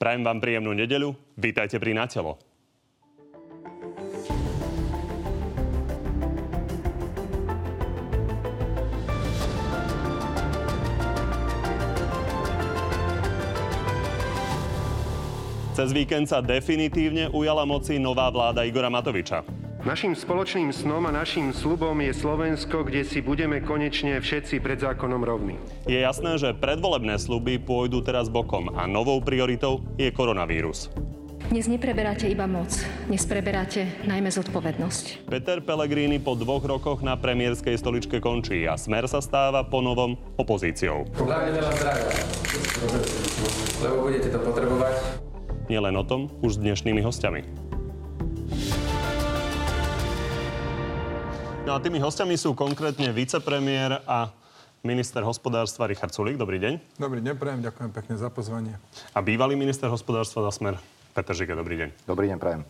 Prajem vám príjemnú nedeľu. Vítajte pri Natelo. Cez víkend sa definitívne ujala moci nová vláda Igora Matoviča. Naším spoločným snom a naším slubom je Slovensko, kde si budeme konečne všetci pred zákonom rovní. Je jasné, že predvolebné sluby pôjdu teraz bokom a novou prioritou je koronavírus. Dnes nepreberáte iba moc, dnes preberáte najmä zodpovednosť. Peter Pellegrini po dvoch rokoch na premiérskej stoličke končí a Smer sa stáva ponovom opozíciou. Hlavne veľa zdravia, lebo budete to potrebovať. Nielen o tom, už s dnešnými hostiami. No a tými hostiami sú konkrétne vicepremiér a minister hospodárstva Richard Sulík. Dobrý deň. Dobrý deň, prajem, ďakujem pekne za pozvanie. A bývalý minister hospodárstva za smer Peter Žike. Dobrý deň. Dobrý deň, prajem.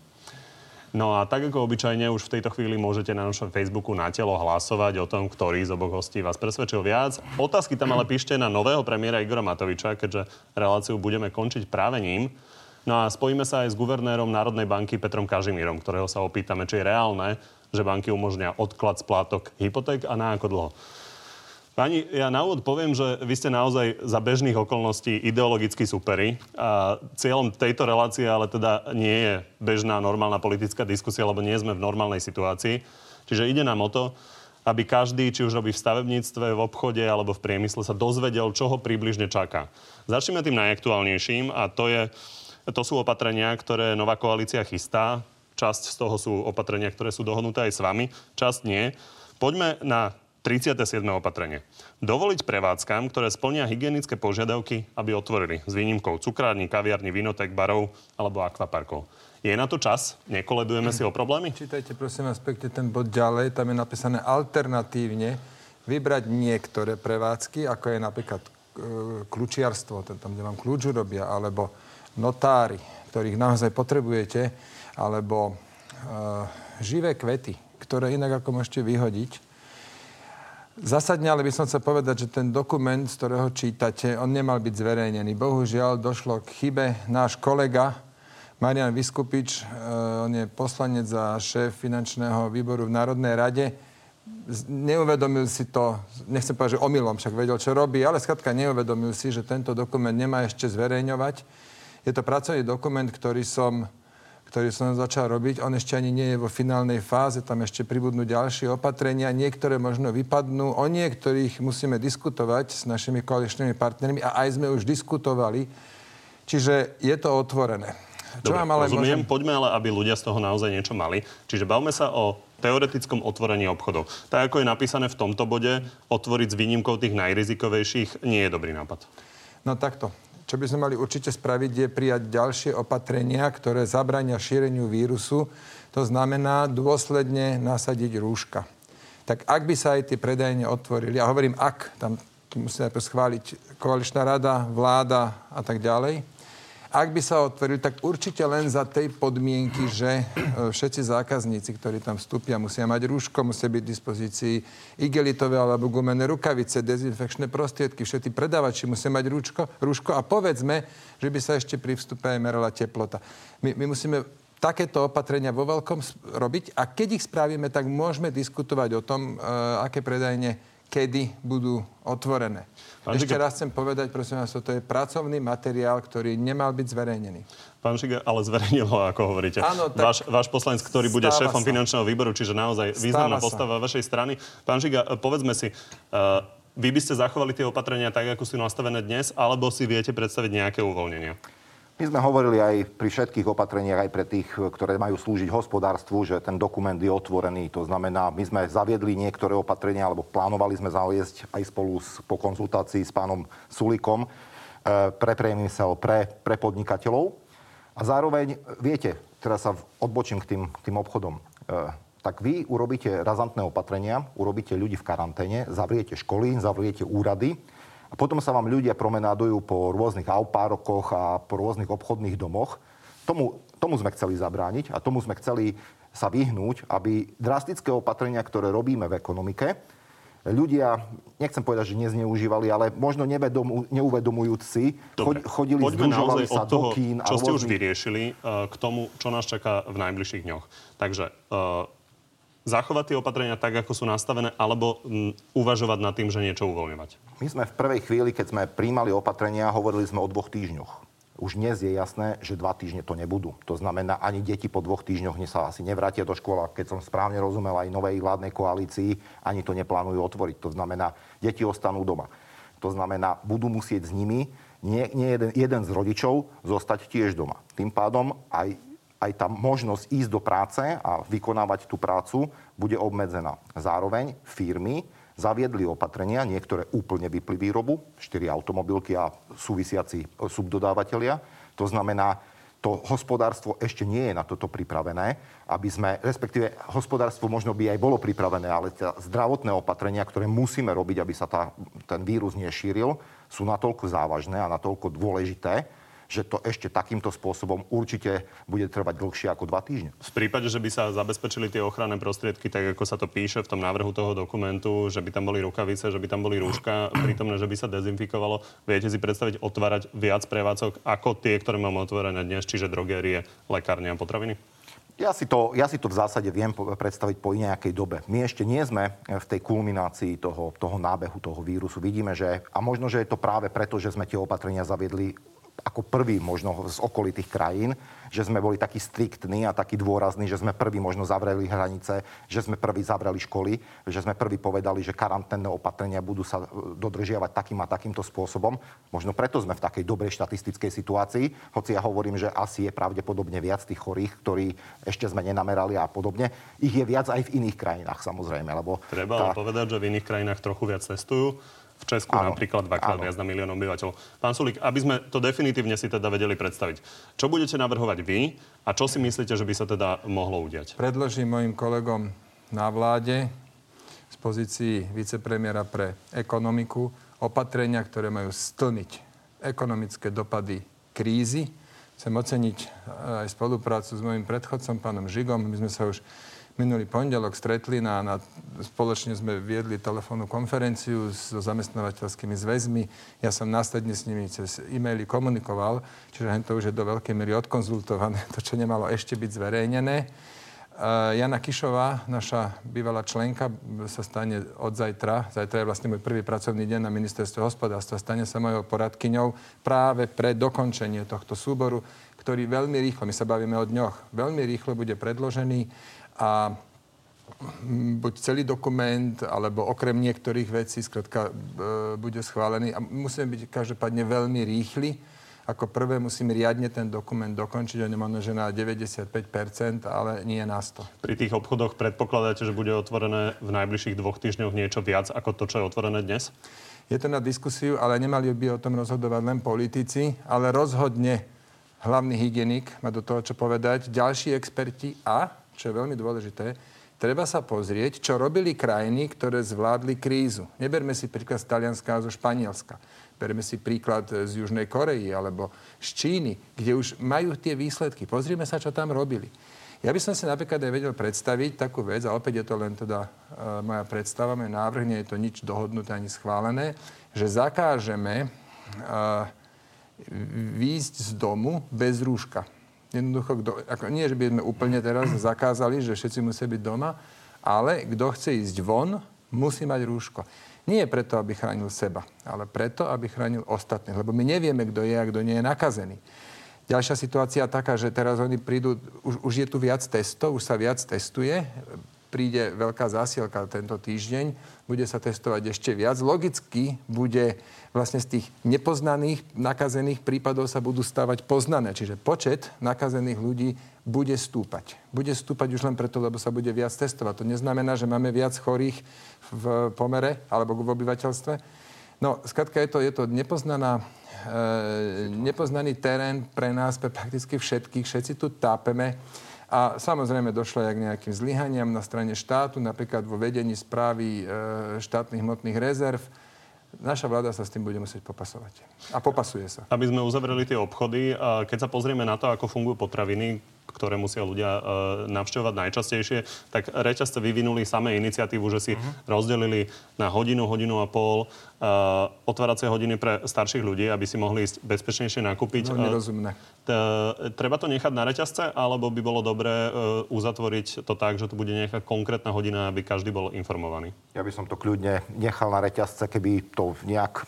No a tak ako obyčajne už v tejto chvíli môžete na našom Facebooku na telo hlasovať o tom, ktorý z oboch hostí vás presvedčil viac. Otázky tam ale píšte na nového premiéra Igora Matoviča, keďže reláciu budeme končiť práve ním. No a spojíme sa aj s guvernérom Národnej banky Petrom Kažimírom, ktorého sa opýtame, či je reálne, že banky umožnia odklad splátok hypoték a na ako dlho. Pani, ja na úvod poviem, že vy ste naozaj za bežných okolností ideologicky superi. A cieľom tejto relácie ale teda nie je bežná normálna politická diskusia, lebo nie sme v normálnej situácii. Čiže ide nám o to, aby každý, či už robí v stavebníctve, v obchode alebo v priemysle, sa dozvedel, čo ho približne čaká. Začneme tým najaktuálnejším a to je to sú opatrenia, ktoré nová koalícia chystá. Časť z toho sú opatrenia, ktoré sú dohodnuté aj s vami, časť nie. Poďme na 37. opatrenie. Dovoliť prevádzkam, ktoré splnia hygienické požiadavky, aby otvorili s výnimkou cukrární, kaviarní, vinotek, barov alebo akvaparkov. Je na to čas? Nekoledujeme si o problémy? Čítajte prosím vás pekne ten bod ďalej. Tam je napísané alternatívne vybrať niektoré prevádzky, ako je napríklad e, kľúčiarstvo, tam, kde vám kľúč robia, alebo notári, ktorých naozaj potrebujete, alebo uh, živé kvety, ktoré inak ako môžete vyhodiť. Zásadne ale by som chcel povedať, že ten dokument, z ktorého čítate, on nemal byť zverejnený. Bohužiaľ došlo k chybe. Náš kolega Marian Vyskupič, uh, on je poslanec za šéf finančného výboru v Národnej rade, neuvedomil si to, nechcem povedať, že omylom, však vedel, čo robí, ale skladka neuvedomil si, že tento dokument nemá ešte zverejňovať je to pracovný dokument, ktorý som, ktorý som začal robiť. On ešte ani nie je vo finálnej fáze, tam ešte pribudnú ďalšie opatrenia. Niektoré možno vypadnú, o niektorých musíme diskutovať s našimi koaličnými partnermi a aj sme už diskutovali. Čiže je to otvorené. Čo Dobre, ale rozumiem. Môžem... Poďme ale, aby ľudia z toho naozaj niečo mali. Čiže bavme sa o teoretickom otvorení obchodov. Tak ako je napísané v tomto bode, otvoriť s výnimkou tých najrizikovejších nie je dobrý nápad. No takto. Čo by sme mali určite spraviť, je prijať ďalšie opatrenia, ktoré zabrania šíreniu vírusu. To znamená dôsledne nasadiť rúška. Tak ak by sa aj tie predajne otvorili, ja hovorím ak, tam musíme schváliť koaličná rada, vláda a tak ďalej, ak by sa otvorili, tak určite len za tej podmienky, že e, všetci zákazníci, ktorí tam vstúpia, musia mať rúško, musia byť v dispozícii igelitové alebo gumené rukavice, dezinfekčné prostriedky, všetci predávači musia mať rúško, rúško a povedzme, že by sa ešte pri vstupe aj merala teplota. My, my musíme takéto opatrenia vo veľkom robiť a keď ich spravíme, tak môžeme diskutovať o tom, uh, aké predajne kedy budú otvorené. Pán Ešte Žiga... raz chcem povedať, prosím vás, to je pracovný materiál, ktorý nemal byť zverejnený. Pán Žiga, ale zverejnil ho, ako hovoríte. Áno, váš, váš poslanec, ktorý bude šéfom sa. finančného výboru, čiže naozaj významná postava vašej strany. Pán Žiga, povedzme si, uh, vy by ste zachovali tie opatrenia tak, ako sú nastavené dnes, alebo si viete predstaviť nejaké uvoľnenia? My sme hovorili aj pri všetkých opatreniach, aj pre tých, ktoré majú slúžiť hospodárstvu, že ten dokument je otvorený. To znamená, my sme zaviedli niektoré opatrenia, alebo plánovali sme zaviesť aj spolu s, po konzultácii s pánom Sulikom e, pre priemysel, pre, pre podnikateľov. A zároveň, viete, teraz sa odbočím k tým, tým obchodom. E, tak vy urobíte razantné opatrenia, urobíte ľudí v karanténe, zavriete školy, zavriete úrady, a potom sa vám ľudia promenádujú po rôznych aupárokoch a po rôznych obchodných domoch. Tomu, tomu sme chceli zabrániť a tomu sme chceli sa vyhnúť, aby drastické opatrenia, ktoré robíme v ekonomike, ľudia, nechcem povedať, že nezneužívali, ale možno nevedomu, neuvedomujúc si, Dobre, chodili, združovali sa od toho, do kín. čo ste už vyriešili, uh, k tomu, čo nás čaká v najbližších dňoch. Takže uh, zachovať tie opatrenia tak, ako sú nastavené, alebo m, uvažovať nad tým, že niečo uvoľňovať. My sme v prvej chvíli, keď sme príjmali opatrenia, hovorili sme o dvoch týždňoch. Už dnes je jasné, že dva týždne to nebudú. To znamená, ani deti po dvoch týždňoch sa asi nevrátia do školy. A Keď som správne rozumel aj novej vládnej koalícii, ani to neplánujú otvoriť. To znamená, deti ostanú doma. To znamená, budú musieť s nimi nie, nie jeden, jeden z rodičov zostať tiež doma. Tým pádom aj, aj tá možnosť ísť do práce a vykonávať tú prácu bude obmedzená. Zároveň firmy zaviedli opatrenia, niektoré úplne vypli výrobu, 4 automobilky a súvisiaci subdodávateľia. To znamená, to hospodárstvo ešte nie je na toto pripravené, aby sme, respektíve hospodárstvo možno by aj bolo pripravené, ale tie zdravotné opatrenia, ktoré musíme robiť, aby sa tá, ten vírus nešíril, sú natoľko závažné a natoľko dôležité, že to ešte takýmto spôsobom určite bude trvať dlhšie ako dva týždne. V prípade, že by sa zabezpečili tie ochranné prostriedky, tak ako sa to píše v tom návrhu toho dokumentu, že by tam boli rukavice, že by tam boli rúška, prítomné, že by sa dezinfikovalo, viete si predstaviť otvárať viac prevádzok ako tie, ktoré máme otvorené dnes, čiže drogérie, lekárne a potraviny? Ja si, to, ja si to v zásade viem predstaviť po nejakej dobe. My ešte nie sme v tej kulminácii toho, toho nábehu, toho vírusu. Vidíme, že, a možno, že je to práve preto, že sme tie opatrenia zaviedli ako prvý možno z okolitých krajín, že sme boli takí striktní a takí dôrazní, že sme prvý možno zavreli hranice, že sme prvý zavreli školy, že sme prvý povedali, že karanténne opatrenia budú sa e, dodržiavať takým a takýmto spôsobom. Možno preto sme v takej dobrej štatistickej situácii, hoci ja hovorím, že asi je pravdepodobne viac tých chorých, ktorí ešte sme nenamerali a podobne. Ich je viac aj v iných krajinách samozrejme, lebo Treba ale povedať, že v iných krajinách trochu viac testujú. V Česku Áno, napríklad dvakrát viac na milión obyvateľov. Pán Sulík, aby sme to definitívne si teda vedeli predstaviť. Čo budete navrhovať vy a čo si myslíte, že by sa teda mohlo udiať? Predložím mojim kolegom na vláde z pozícií vicepremiera pre ekonomiku opatrenia, ktoré majú stlmiť ekonomické dopady krízy. Chcem oceniť eh, aj spoluprácu s mojim predchodcom, pánom Žigom. My sme sa už minulý pondelok stretli na, na spoločne sme viedli telefónnu konferenciu so zamestnávateľskými zväzmi. Ja som následne s nimi cez e-maily komunikoval, čiže to už je do veľkej miery odkonzultované, to, čo nemalo ešte byť zverejnené. Uh, Jana Kišová, naša bývalá členka, sa stane od zajtra, zajtra je vlastne môj prvý pracovný deň na ministerstve hospodárstva, stane sa mojou poradkyňou práve pre dokončenie tohto súboru, ktorý veľmi rýchlo, my sa bavíme o dňoch, veľmi rýchlo bude predložený a mm, buď celý dokument, alebo okrem niektorých vecí, skrátka, e, bude schválený. A musíme byť každopádne veľmi rýchli. Ako prvé musíme riadne ten dokument dokončiť, on je že na 95%, ale nie na 100. Pri tých obchodoch predpokladáte, že bude otvorené v najbližších dvoch týždňoch niečo viac ako to, čo je otvorené dnes? Je to na diskusiu, ale nemali by o tom rozhodovať len politici, ale rozhodne hlavný hygienik má do toho čo povedať, ďalší experti a, čo je veľmi dôležité, treba sa pozrieť, čo robili krajiny, ktoré zvládli krízu. Neberme si príklad z Talianska a zo Španielska. Berme si príklad z Južnej Korei alebo z Číny, kde už majú tie výsledky. Pozrime sa, čo tam robili. Ja by som si napríklad aj vedel predstaviť takú vec, a opäť je to len teda uh, moja predstava, môj návrh, nie je to nič dohodnuté ani schválené, že zakážeme uh, výjsť z domu bez rúška. Jednoducho, kdo, ako, nie, že by sme úplne teraz zakázali, že všetci musia byť doma, ale kto chce ísť von, musí mať rúško. Nie preto, aby chránil seba, ale preto, aby chránil ostatných. Lebo my nevieme, kto je a kto nie je nakazený. Ďalšia situácia taká, že teraz oni prídu, už, už je tu viac testov, už sa viac testuje, príde veľká zásielka tento týždeň, bude sa testovať ešte viac. Logicky bude vlastne z tých nepoznaných nakazených prípadov sa budú stávať poznané. Čiže počet nakazených ľudí bude stúpať. Bude stúpať už len preto, lebo sa bude viac testovať. To neznamená, že máme viac chorých v pomere alebo v obyvateľstve. No, skladka je to, je to nepoznaná, e, nepoznaný terén pre nás, pre prakticky všetkých. Všetci tu tápeme. A samozrejme došlo aj k nejakým zlyhaniam na strane štátu, napríklad vo vedení správy e, štátnych hmotných rezerv. Naša vláda sa s tým bude musieť popasovať. A popasuje sa. Aby sme uzavreli tie obchody, keď sa pozrieme na to, ako fungujú potraviny, ktoré musia ľudia uh, navštevovať najčastejšie, tak reťazce vyvinuli samé iniciatívu, že si uh-huh. rozdelili na hodinu, hodinu a pol uh, otváracie hodiny pre starších ľudí, aby si mohli ísť bezpečnejšie nakúpiť. Veľmi rozumné. T- treba to nechať na reťazce, alebo by bolo dobré uh, uzatvoriť to tak, že to bude nejaká konkrétna hodina, aby každý bol informovaný? Ja by som to kľudne nechal na reťazce, keby to nejak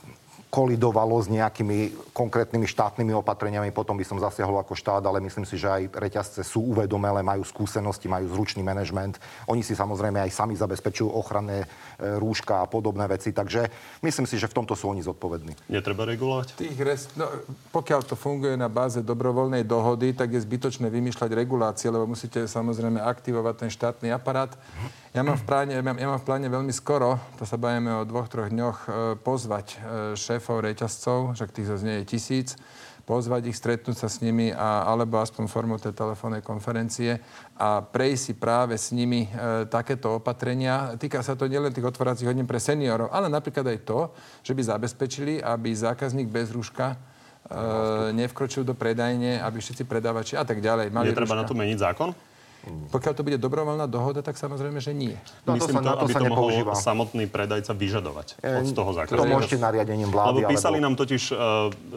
kolidovalo s nejakými konkrétnymi štátnymi opatreniami, potom by som zasiahol ako štát, ale myslím si, že aj reťazce sú uvedomelé, majú skúsenosti, majú zručný manažment. Oni si samozrejme aj sami zabezpečujú ochranné e, rúška a podobné veci, takže myslím si, že v tomto sú oni zodpovední. Netreba regulovať? Tých rest... no, pokiaľ to funguje na báze dobrovoľnej dohody, tak je zbytočné vymýšľať regulácie, lebo musíte samozrejme aktivovať ten štátny aparát. Ja mám, v pláne, ja, mám, ja mám v pláne veľmi skoro, to sa bavíme o dvoch, troch dňoch, e, pozvať e, šéfov reťazcov, však tých zase nie je tisíc, pozvať ich, stretnúť sa s nimi, a, alebo aspoň formou tej telefónnej konferencie a prejsť si práve s nimi e, takéto opatrenia. Týka sa to nielen tých otváracích hodín pre seniorov, ale napríklad aj to, že by zabezpečili, aby zákazník bez rúška e, nevkročil do predajne, aby všetci predávači a tak ďalej mali Netreba rúška. na to meniť zákon? Pokiaľ to bude dobrovoľná dohoda, tak samozrejme, že nie. No, Myslím, to, sa, to, aby to mohol samotný predajca vyžadovať od toho zákazníka. To môžete nariadením vlády. Lebo písali alebo... nám totiž uh,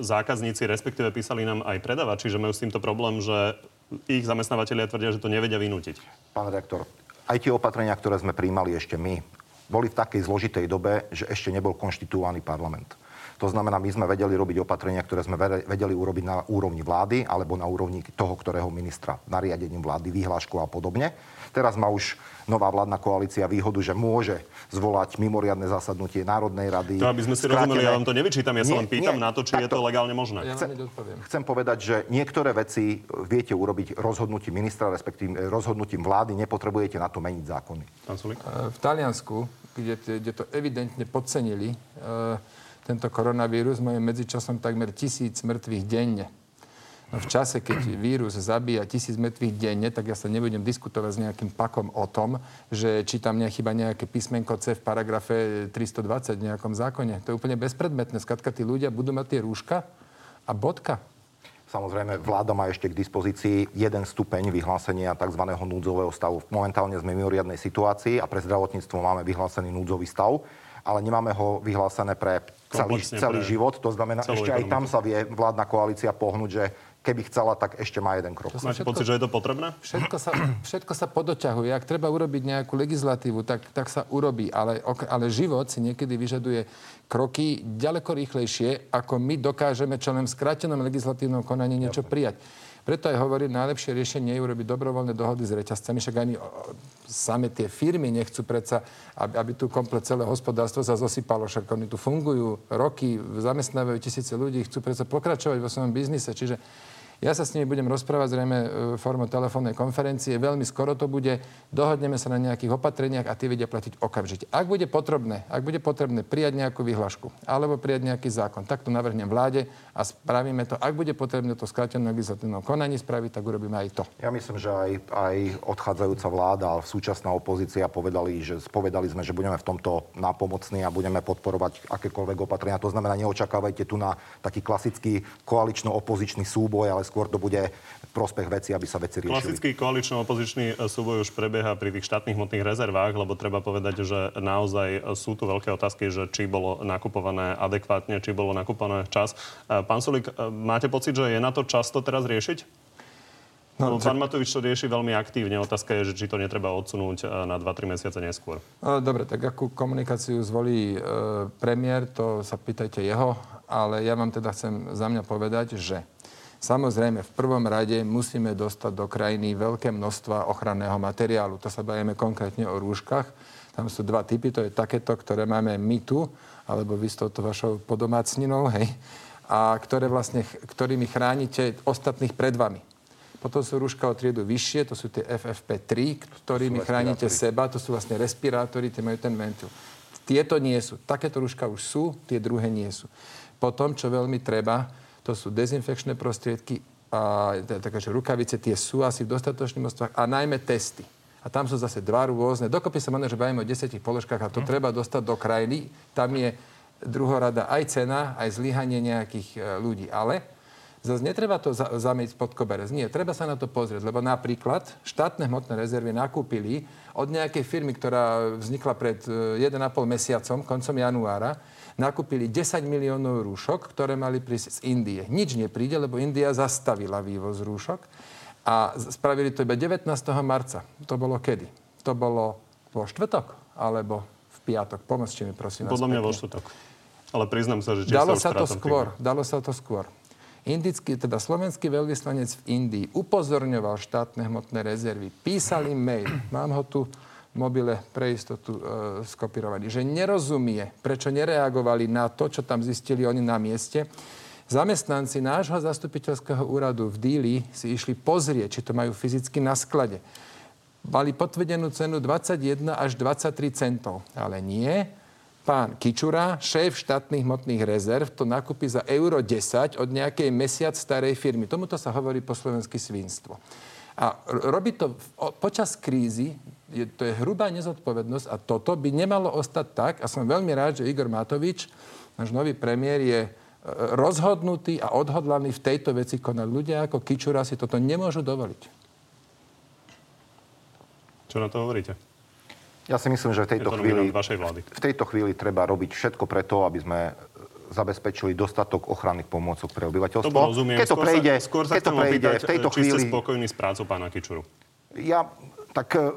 zákazníci, respektíve písali nám aj predavači, že majú s týmto problém, že ich zamestnávateľia tvrdia, že to nevedia vynútiť. Pán rektor, aj tie opatrenia, ktoré sme príjmali ešte my, boli v takej zložitej dobe, že ešte nebol konštituovaný parlament. To znamená, my sme vedeli robiť opatrenia, ktoré sme vedeli urobiť na úrovni vlády alebo na úrovni toho, ktorého ministra, nariadením vlády, výhláškou a podobne. Teraz má už nová vládna koalícia výhodu, že môže zvolať mimoriadne zasadnutie Národnej rady. To, aby sme si skrátené... rozumeli, ja vám to nevyčítam, ja nie, sa len pýtam nie, na to, či je to legálne možné. Ja chcem, chcem povedať, že niektoré veci viete urobiť rozhodnutím ministra, respektíve rozhodnutím vlády, nepotrebujete na to meniť zákony. Pán Sulik? V Taliansku, kde, kde to evidentne podcenili, uh, tento koronavírus. Máme medzičasom takmer tisíc mŕtvych denne. No v čase, keď vírus zabíja tisíc mŕtvych denne, tak ja sa nebudem diskutovať s nejakým pakom o tom, že či tam chyba nejaké písmenko C v paragrafe 320 v nejakom zákone. To je úplne bezpredmetné. Skladka, tí ľudia budú mať tie rúška a bodka. Samozrejme, vláda má ešte k dispozícii jeden stupeň vyhlásenia tzv. núdzového stavu. Momentálne sme v mimoriadnej situácii a pre zdravotníctvo máme vyhlásený núdzový stav, ale nemáme ho vyhlásené pre celý, celý život. To znamená, ešte aj tam sa vie vládna koalícia pohnúť, že keby chcela, tak ešte má jeden krok. Máte všetko, pocit, že je to potrebné? Všetko sa, všetko sa podoťahuje. Ak treba urobiť nejakú legislatívu, tak, tak sa urobí. Ale, ale život si niekedy vyžaduje kroky ďaleko rýchlejšie, ako my dokážeme čo len v skrátenom legislatívnom konaní niečo prijať. Preto aj hovorím, najlepšie riešenie je urobiť dobrovoľné dohody s reťazcami. Však ani same tie firmy nechcú predsa, aby, aby tu komplet celé hospodárstvo sa zosypalo. Však oni tu fungujú roky, zamestnávajú tisíce ľudí, chcú predsa pokračovať vo svojom biznise. Čiže ja sa s nimi budem rozprávať zrejme e, formou telefónnej konferencie. Veľmi skoro to bude. Dohodneme sa na nejakých opatreniach a tie vedia platiť okamžite. Ak bude potrebné, ak bude potrebné prijať nejakú vyhlášku alebo prijať nejaký zákon, tak to navrhnem vláde a spravíme to. Ak bude potrebné to skrátené legislatívnom konaní spraviť, tak urobíme aj to. Ja myslím, že aj, aj odchádzajúca vláda a súčasná opozícia povedali, že povedali sme, že budeme v tomto napomocní a budeme podporovať akékoľvek opatrenia. To znamená, neočakávajte tu na taký klasický koalično-opozičný súboj, ale skôr to bude prospech veci, aby sa veci riešili. Klasický koalično-opozičný e, súboj už prebieha pri tých štátnych hmotných rezervách, lebo treba povedať, že naozaj sú tu veľké otázky, že či bolo nakupované adekvátne, či bolo nakupované čas. E, pán Sulik, e, máte pocit, že je na to často teraz riešiť? No, pán Matovič to rieši veľmi aktívne. Otázka je, že či to netreba odsunúť na 2-3 mesiace neskôr. Dobre, tak akú komunikáciu zvolí e, premiér, to sa pýtajte jeho, ale ja vám teda chcem za mňa povedať, že Samozrejme, v prvom rade musíme dostať do krajiny veľké množstva ochranného materiálu. To sa bavíme konkrétne o rúškach. Tam sú dva typy, to je takéto, ktoré máme my tu, alebo vy s touto vašou podomácninou, hej, a ktoré vlastne, ktorými chránite ostatných pred vami. Potom sú rúška o triedu vyššie, to sú tie FFP3, ktorými chránite seba, to sú vlastne respirátory, tie majú ten ventil. Tieto nie sú. Takéto rúška už sú, tie druhé nie sú. Potom, čo veľmi treba, to sú dezinfekčné prostriedky a takéže rukavice, tie sú asi v dostatočných množstvách a najmä testy. A tam sú zase dva rôzne. Dokopy sa možno, že bavíme o desetich položkách a to hm. treba dostať do krajiny. Tam je druhorada aj cena, aj zlyhanie nejakých e, ľudí. Ale Zase netreba to za- zamieť pod koberec. Nie, treba sa na to pozrieť, lebo napríklad štátne hmotné rezervy nakúpili od nejakej firmy, ktorá vznikla pred e, 1,5 mesiacom, koncom januára, nakúpili 10 miliónov rúšok, ktoré mali prísť z Indie. Nič nepríde, lebo India zastavila vývoz rúšok a spravili to iba 19. marca. To bolo kedy? To bolo vo štvrtok alebo v piatok. Pomôžte mi, prosím. Podľa mňa vo štvrtok. Ale priznám sa, že Dalo sa, sa to skôr. Dalo sa to skôr. Indický, teda slovenský veľvyslanec v Indii upozorňoval štátne hmotné rezervy. Písal im mail. Mám ho tu mobile pre istotu e, skopirovaný. Že nerozumie, prečo nereagovali na to, čo tam zistili oni na mieste. Zamestnanci nášho zastupiteľského úradu v Díli si išli pozrieť, či to majú fyzicky na sklade. Mali potvrdenú cenu 21 až 23 centov. Ale nie. Pán Kičura, šéf štátnych hmotných rezerv, to nakúpi za euro 10 od nejakej mesiac starej firmy. Tomuto sa hovorí po slovensky svinstvo. A robí to počas krízy, je, to je hrubá nezodpovednosť a toto by nemalo ostať tak. A som veľmi rád, že Igor Matovič, náš nový premiér, je e, rozhodnutý a odhodlaný v tejto veci konať. Ľudia ako Kičura si toto nemôžu dovoliť. Čo na to hovoríte? Ja si myslím, že v tejto to chvíli... nominant vašej vlády. V tejto chvíli treba robiť všetko preto, aby sme zabezpečili dostatok ochranných pomôcok pre obyvateľstvo. To rozumiem. Keď to skôr prejde, sa, skôr sa keď to prejde opýtať, v tejto či chvíli... ste spokojní s prácou pána Kičuru. Ja tak e,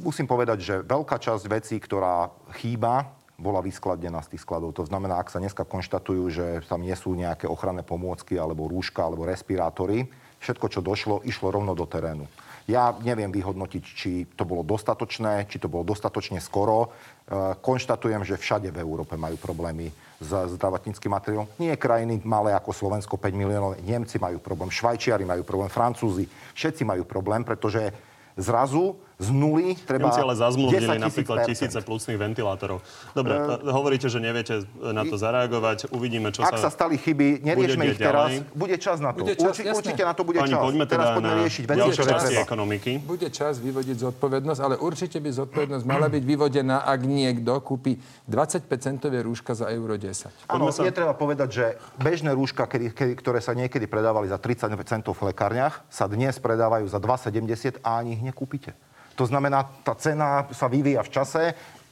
musím povedať, že veľká časť vecí, ktorá chýba, bola vyskladnená z tých skladov. To znamená, ak sa dneska konštatujú, že tam nie sú nejaké ochranné pomôcky, alebo rúška, alebo respirátory, všetko, čo došlo, išlo rovno do terénu. Ja neviem vyhodnotiť, či to bolo dostatočné, či to bolo dostatočne skoro. E, Konštatujem, že všade v Európe majú problémy s zdravotníckým materiálom. Nie krajiny malé ako Slovensko, 5 miliónov. Nemci majú problém, Švajčiari majú problém, Francúzi. Všetci majú problém, pretože zrazu z nuly treba Nemci ale 10 zazmluvnili tisíc napríklad percent. tisíce plucných ventilátorov. Dobre, uh, hovoríte, že neviete na to zareagovať. Uvidíme, čo Ak sa sa... stali chyby, neriešme ich teraz. ďalej. Bude čas na to. Bude čas, Urči, jasné. určite na to bude Pani, čas. poďme teraz teda poďme na riešiť ďalšie časti ekonomiky. Bude čas vyvodiť zodpovednosť, ale určite by zodpovednosť mala byť vyvodená, ak niekto kúpi 25-centové rúška za euro 10. Áno, Poďme sa- je treba povedať, že bežné rúška, kedy, kedy, ktoré sa niekedy predávali za 30 centov v lekárniach, sa dnes predávajú za 2,70 a ani ich nekúpite. To znamená, tá cena sa vyvíja v čase.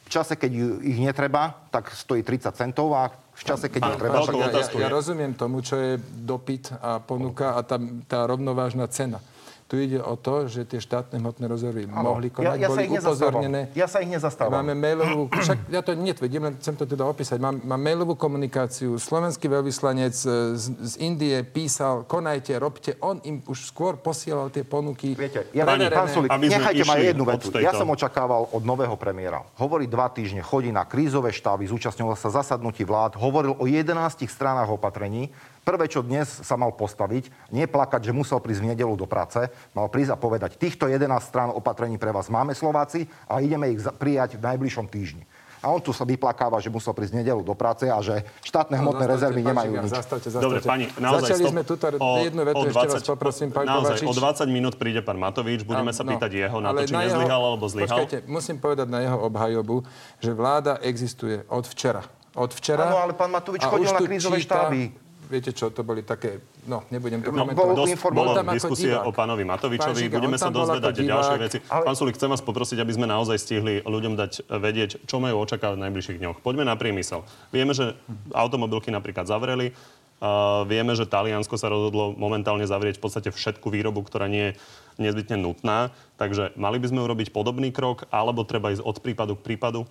V čase, keď ju, ich netreba, tak stojí 30 centov a v čase, keď ich treba... Tak... Ja, ja, ja rozumiem tomu, čo je dopyt a ponuka a tá, tá rovnovážna cena. Tu ide o to, že tie štátne hmotné rezervy mohli konať, ja, ja sa boli upozornené. Ja sa ich nezastávam. Máme mailovú, však ja to netvrdím, len chcem to teda opísať. Mám, mám mailovú komunikáciu. Slovenský veľvyslanec e, z, z Indie písal, konajte, robte. On im už skôr posielal tie ponuky. Viete, ja, Pani, pán Sulik, nechajte ma jednu vetu. tejto- Ja som očakával od nového premiéra. Hovorí dva týždne, chodí na krízové štáby, zúčastňoval sa zasadnutí vlád, hovoril o 11 stranách opatrení. Prvé, čo dnes sa mal postaviť, nie plakať, že musel prísť v nedelu do práce, mal prísť a povedať, týchto 11 strán opatrení pre vás máme Slováci a ideme ich prijať v najbližšom týždni. A on tu sa vyplakáva, že musel prísť nedelu do práce a že štátne hmotné Zastavte, rezervy pán nemajú nič. Zastavte, zastavte. Dobre, pani, naozaj... Začali stop. sme túto jednu vetu, ešte vás poprosím, pán naozaj, Kovačič. o 20 minút príde pán Matovič, budeme sa No, pýtať jeho na to, či nezlyhal alebo zlyhal. Počkajte, musím povedať na jeho obhajobu, že vláda existuje od včera. Od včera. Áno, ale pán Matovič a chodil na tu krízové číta- štáby. Viete čo, to boli také, no, nebudem to No, komentovať. bol Dosť bolo Bol tam diskusie o pánovi Matovičovi, Pán Žiga, budeme sa dozvedať ďalšie veci. Ale- Pán Sulik, chcem vás poprosiť, aby sme naozaj stihli ľuďom dať vedieť, čo majú očakávať v najbližších dňoch. Poďme na priemysel. Vieme, že automobilky napríklad zavreli. Uh, vieme, že Taliansko sa rozhodlo momentálne zavrieť v podstate všetku výrobu, ktorá nie je nezbytne nutná. Takže mali by sme urobiť podobný krok, alebo treba ísť od prípadu k prípadu?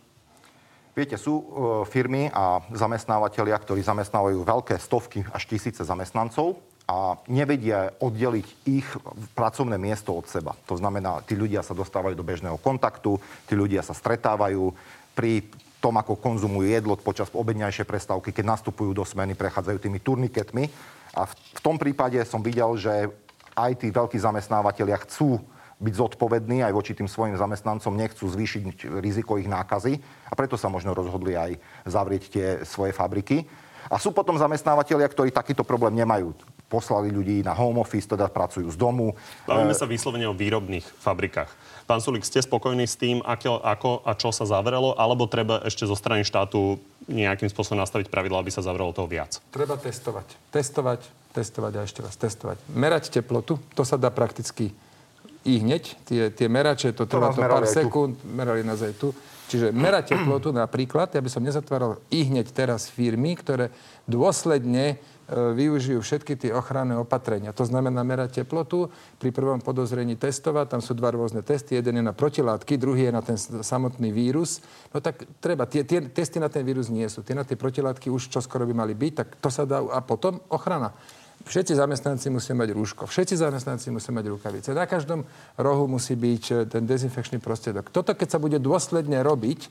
Viete, sú e, firmy a zamestnávateľia, ktorí zamestnávajú veľké stovky až tisíce zamestnancov a nevedia oddeliť ich pracovné miesto od seba. To znamená, tí ľudia sa dostávajú do bežného kontaktu, tí ľudia sa stretávajú pri tom, ako konzumujú jedlo počas obedňajšej prestávky, keď nastupujú do smeny, prechádzajú tými turniketmi. A v, tom prípade som videl, že aj tí veľkí zamestnávateľia chcú byť zodpovední aj voči tým svojim zamestnancom, nechcú zvýšiť riziko ich nákazy a preto sa možno rozhodli aj zavrieť tie svoje fabriky. A sú potom zamestnávateľia, ktorí takýto problém nemajú. poslali ľudí na home office, teda pracujú z domu. Bavíme sa vyslovene o výrobných fabrikách. Pán Sulik, ste spokojní s tým, ako, ako a čo sa zavrelo, alebo treba ešte zo strany štátu nejakým spôsobom nastaviť pravidla, aby sa zavrelo toho viac? Treba testovať. Testovať, testovať a ešte raz testovať. Merať teplotu, to sa dá prakticky i hneď. Tie, tie merače, to trvá to, to pár sekúnd, merali nás aj tu. Čiže merať teplotu napríklad, ja by som nezatváral i hneď teraz firmy, ktoré dôsledne E, využijú všetky tie ochranné opatrenia. To znamená merať teplotu, pri prvom podozrení testovať, tam sú dva rôzne testy, jeden je na protilátky, druhý je na ten samotný vírus. No tak treba, tie, tie testy na ten vírus nie sú. Tie na tie protilátky už čoskoro by mali byť, tak to sa dá a potom ochrana. Všetci zamestnanci musia mať rúško, všetci zamestnanci musia mať rukavice. Na každom rohu musí byť e, ten dezinfekčný prostriedok. Toto, keď sa bude dôsledne robiť,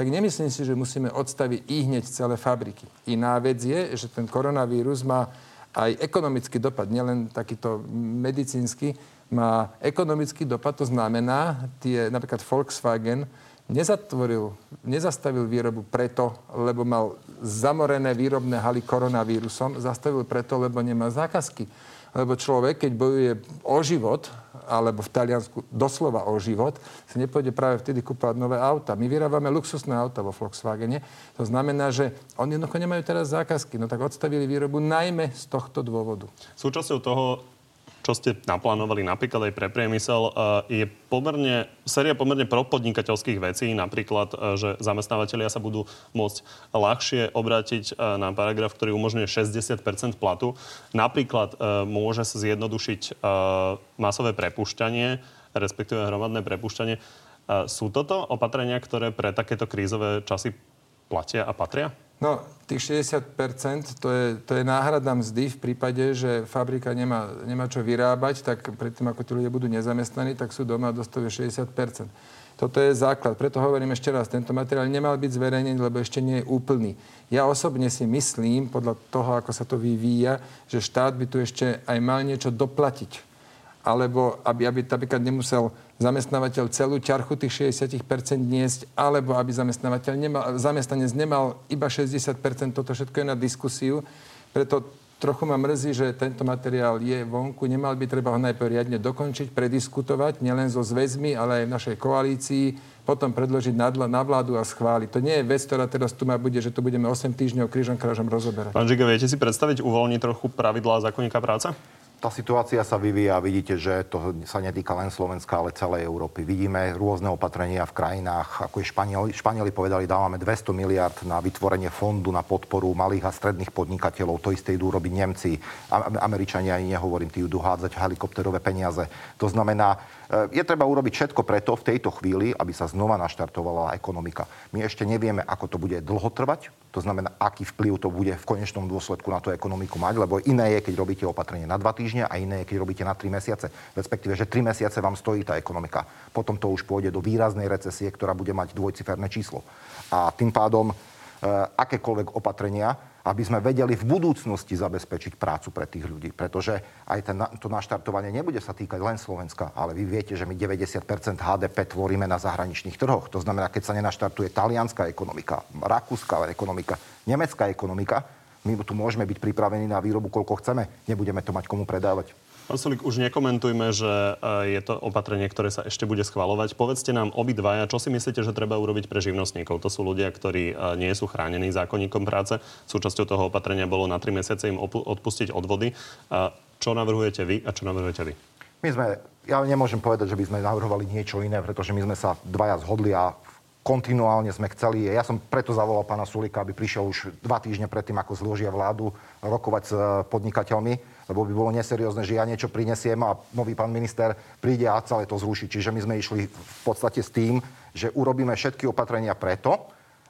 tak nemyslím si, že musíme odstaviť i hneď celé fabriky. Iná vec je, že ten koronavírus má aj ekonomický dopad, nielen takýto medicínsky, má ekonomický dopad, to znamená, tie, napríklad Volkswagen nezatvoril, nezastavil výrobu preto, lebo mal zamorené výrobné haly koronavírusom, zastavil preto, lebo nemá zákazky. Lebo človek, keď bojuje o život, alebo v Taliansku doslova o život, si nepôjde práve vtedy kúpať nové auta. My vyrábame luxusné auta vo Volkswagene. To znamená, že oni jednoducho nemajú teraz zákazky. No tak odstavili výrobu najmä z tohto dôvodu. Súčasťou toho čo ste naplánovali napríklad aj pre priemysel, eh, je pomerne, séria pomerne propodnikateľských vecí, napríklad, eh, že zamestnávateľia sa budú môcť ľahšie obrátiť eh, na paragraf, ktorý umožňuje 60% platu. Napríklad môže sa zjednodušiť masové prepušťanie, respektíve hromadné prepušťanie. Sú toto opatrenia, ktoré pre takéto krízové časy platia a patria? No, tých 60%, to je, to je náhrada mzdy v prípade, že fabrika nemá, nemá čo vyrábať, tak predtým, ako tí ľudia budú nezamestnaní, tak sú doma a dostavujú 60%. Toto je základ. Preto hovorím ešte raz, tento materiál nemal byť zverejnený, lebo ešte nie je úplný. Ja osobne si myslím, podľa toho, ako sa to vyvíja, že štát by tu ešte aj mal niečo doplatiť alebo aby, aby napríklad nemusel zamestnávateľ celú ťarchu tých 60% niesť, alebo aby zamestnávateľ nemal, zamestnanec nemal iba 60%, toto všetko je na diskusiu. Preto trochu ma mrzí, že tento materiál je vonku. Nemal by treba ho najprv riadne dokončiť, prediskutovať, nielen so zväzmi, ale aj v našej koalícii, potom predložiť na, na vládu a schváliť. To nie je vec, ktorá teraz tu má bude, že tu budeme 8 týždňov krížom krážom rozoberať. Pán Žiga, viete si predstaviť uvoľniť trochu pravidlá zákonníka práce? Tá situácia sa vyvíja a vidíte, že to sa netýka len Slovenska, ale celej Európy. Vidíme rôzne opatrenia v krajinách, ako je Španieli. Španieli povedali, dávame 200 miliard na vytvorenie fondu na podporu malých a stredných podnikateľov. To isté idú robiť Nemci. Američania ani nehovorím, tí idú hádzať helikopterové peniaze. To znamená, je treba urobiť všetko preto v tejto chvíli, aby sa znova naštartovala ekonomika. My ešte nevieme, ako to bude dlho trvať to znamená, aký vplyv to bude v konečnom dôsledku na tú ekonomiku mať, lebo iné je, keď robíte opatrenie na dva týždne a iné je, keď robíte na tri mesiace. Respektíve, že tri mesiace vám stojí tá ekonomika. Potom to už pôjde do výraznej recesie, ktorá bude mať dvojciferné číslo. A tým pádom akékoľvek opatrenia aby sme vedeli v budúcnosti zabezpečiť prácu pre tých ľudí. Pretože aj ten, to naštartovanie nebude sa týkať len Slovenska, ale vy viete, že my 90% HDP tvoríme na zahraničných trhoch. To znamená, keď sa nenaštartuje talianská ekonomika, rakúska ekonomika, nemecká ekonomika, my tu môžeme byť pripravení na výrobu, koľko chceme. Nebudeme to mať komu predávať. Pán Sulik, už nekomentujme, že e, je to opatrenie, ktoré sa ešte bude schvalovať. Povedzte nám obidvaja, čo si myslíte, že treba urobiť pre živnostníkov. To sú ľudia, ktorí e, nie sú chránení zákonníkom práce. Súčasťou toho opatrenia bolo na 3 mesiace im odpustiť odvody. Čo navrhujete vy a čo navrhujete vy? My sme, ja nemôžem povedať, že by sme navrhovali niečo iné, pretože my sme sa dvaja zhodli a kontinuálne sme chceli, ja som preto zavolal pána Sulika, aby prišiel už dva týždne predtým, ako zložia vládu, rokovať s podnikateľmi lebo by bolo neseriózne, že ja niečo prinesiem a nový pán minister príde a celé to zruší. Čiže my sme išli v podstate s tým, že urobíme všetky opatrenia preto,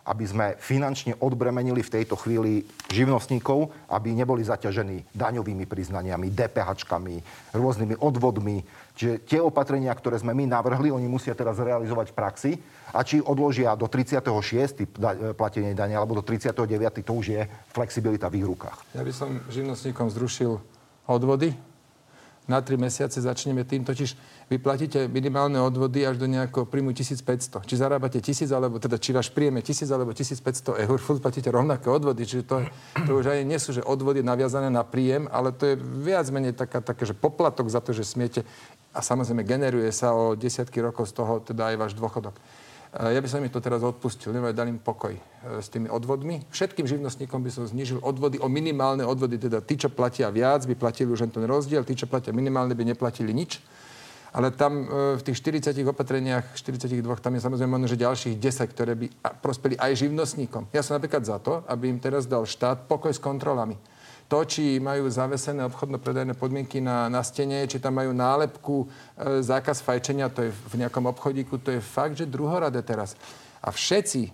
aby sme finančne odbremenili v tejto chvíli živnostníkov, aby neboli zaťažení daňovými priznaniami, DPHčkami, rôznymi odvodmi. Čiže tie opatrenia, ktoré sme my navrhli, oni musia teraz realizovať v praxi a či odložia do 36. platenie dania alebo do 39. to už je flexibilita v ich rukách. Ja by som živnostníkom zrušil odvody. na 3 mesiace začneme tým, totiž vy platíte minimálne odvody až do nejakého príjmu 1500. Či zarábate 1000, alebo teda či váš príjem je 1000 alebo 1500 eur, furt platíte rovnaké odvody. Čiže to, to už aj nie sú, že odvody naviazané na príjem, ale to je viac menej taká, také, že poplatok za to, že smiete a samozrejme generuje sa o desiatky rokov z toho teda aj váš dôchodok. Ja by som im to teraz odpustil, neviem, dal im pokoj e, s tými odvodmi. Všetkým živnostníkom by som znižil odvody o minimálne odvody, teda tí, čo platia viac, by platili už ten rozdiel, tí, čo platia minimálne, by neplatili nič. Ale tam e, v tých 40 opatreniach, 42, tam je samozrejme možno, že ďalších 10, ktoré by prospeli aj živnostníkom. Ja som napríklad za to, aby im teraz dal štát pokoj s kontrolami to, či majú zavesené obchodno-predajné podmienky na, na stene, či tam majú nálepku, e, zákaz fajčenia, to je v nejakom obchodíku, to je fakt, že druhoradé teraz. A všetci e,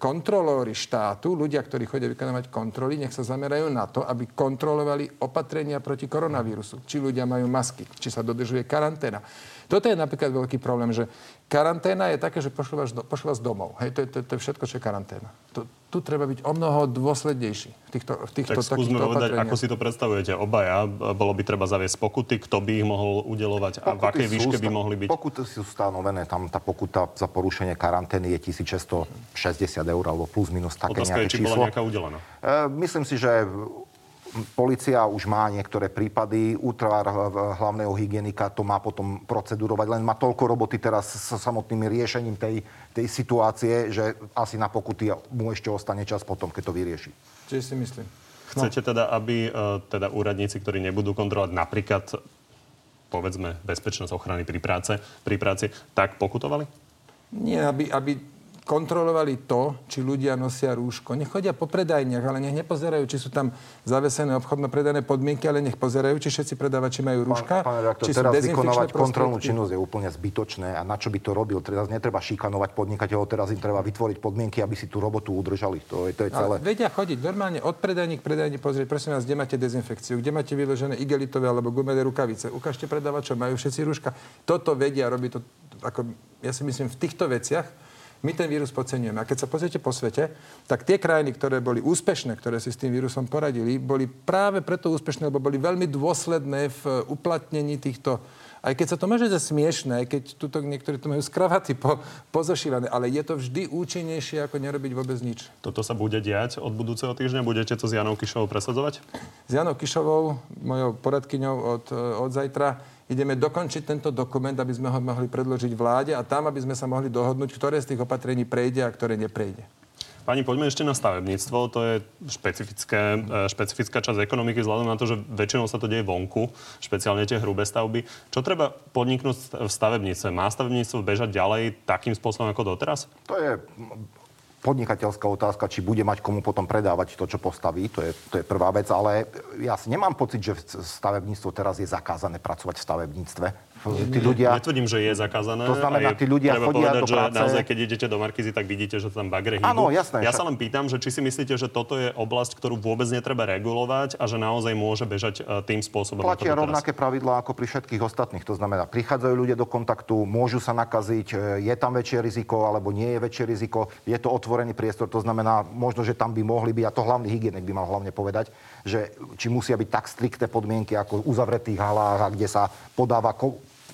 kontrolóri štátu, ľudia, ktorí chodia vykonávať kontroly, nech sa zamerajú na to, aby kontrolovali opatrenia proti koronavírusu. Či ľudia majú masky, či sa dodržuje karanténa. Toto je napríklad veľký problém, že karanténa je také, že pošlo vás, do, pošlo vás domov. Hej, to, je, to, to je všetko, čo je karanténa. To, tu treba byť o mnoho dôslednejší v týchto, v týchto tak skúsme povedať, ako si to predstavujete obaja. Bolo by treba zaviesť pokuty, kto by ich mohol udelovať a v akej výške by mohli byť? Pokuty sú stanovené, tam tá pokuta za porušenie karantény je 1660 eur alebo plus minus také Otázka nejaké je, či číslo. bola nejaká udelená. E, myslím si, že Polícia už má niektoré prípady, útvar hlavného hygienika to má potom procedurovať, len má toľko roboty teraz s samotným riešením tej, tej situácie, že asi na pokuty mu ešte ostane čas potom, keď to vyrieši. Čiže si myslím. No. Chcete teda, aby uh, teda úradníci, ktorí nebudú kontrolovať napríklad povedzme bezpečnosť ochrany pri práce, pri práci, tak pokutovali? Nie, aby, aby kontrolovali to, či ľudia nosia rúško. Nech chodia po predajniach, ale nech nepozerajú, či sú tam zavesené obchodno-predajné podmienky, ale nech pozerajú, či všetci predávači majú rúška. Pán, pán redaktor, či teraz vykonávať kontrolnú činnosť je úplne zbytočné a na čo by to robil? Teraz netreba šikanovať podnikateľov, teraz im treba vytvoriť podmienky, aby si tú robotu udržali. To je, to je celé. Ale vedia chodiť normálne od predajní k predajni pozrieť, prosím vás, kde máte dezinfekciu, kde máte vyložené igelitové alebo gumené rukavice. Ukážte predávačov, majú všetci rúška. Toto vedia, robí to, ako, ja si myslím, v týchto veciach my ten vírus podceňujeme. A keď sa pozriete po svete, tak tie krajiny, ktoré boli úspešné, ktoré si s tým vírusom poradili, boli práve preto úspešné, lebo boli veľmi dôsledné v uplatnení týchto aj keď sa to môže zdať smiešné, aj keď tuto niektorí to majú skravaty po, pozošívané, ale je to vždy účinnejšie, ako nerobiť vôbec nič. Toto sa bude diať od budúceho týždňa? Budete to s Janou Kišovou presadzovať? S Janou Kišovou, mojou poradkyňou od, od zajtra, ideme dokončiť tento dokument, aby sme ho mohli predložiť vláde a tam, aby sme sa mohli dohodnúť, ktoré z tých opatrení prejde a ktoré neprejde. Pani, poďme ešte na stavebníctvo. To je špecifické, e, špecifická časť ekonomiky vzhľadom na to, že väčšinou sa to deje vonku, špeciálne tie hrubé stavby. Čo treba podniknúť v stavebníctve? Má stavebníctvo bežať ďalej takým spôsobom ako doteraz? To je podnikateľská otázka, či bude mať komu potom predávať to, čo postaví. To je, to je prvá vec, ale ja si nemám pocit, že stavebníctvo teraz je zakázané pracovať v stavebníctve tí ľudia... Netvrdím, že je zakázané. To znamená, tí ľudia treba chodia povedať, do práce... že naozaj, keď idete do Markizy, tak vidíte, že tam bagre hýbu. Áno, jasné. Ja sa len pýtam, že či si myslíte, že toto je oblasť, ktorú vôbec netreba regulovať a že naozaj môže bežať e, tým spôsobom. Platia rovnaké pravidlá ako pri všetkých ostatných. To znamená, prichádzajú ľudia do kontaktu, môžu sa nakaziť, e, je tam väčšie riziko alebo nie je väčšie riziko, je to otvorený priestor, to znamená, možno, že tam by mohli byť, a to hlavný hygienik by mal hlavne povedať, že či musia byť tak striktné podmienky ako v uzavretých halách, kde sa podáva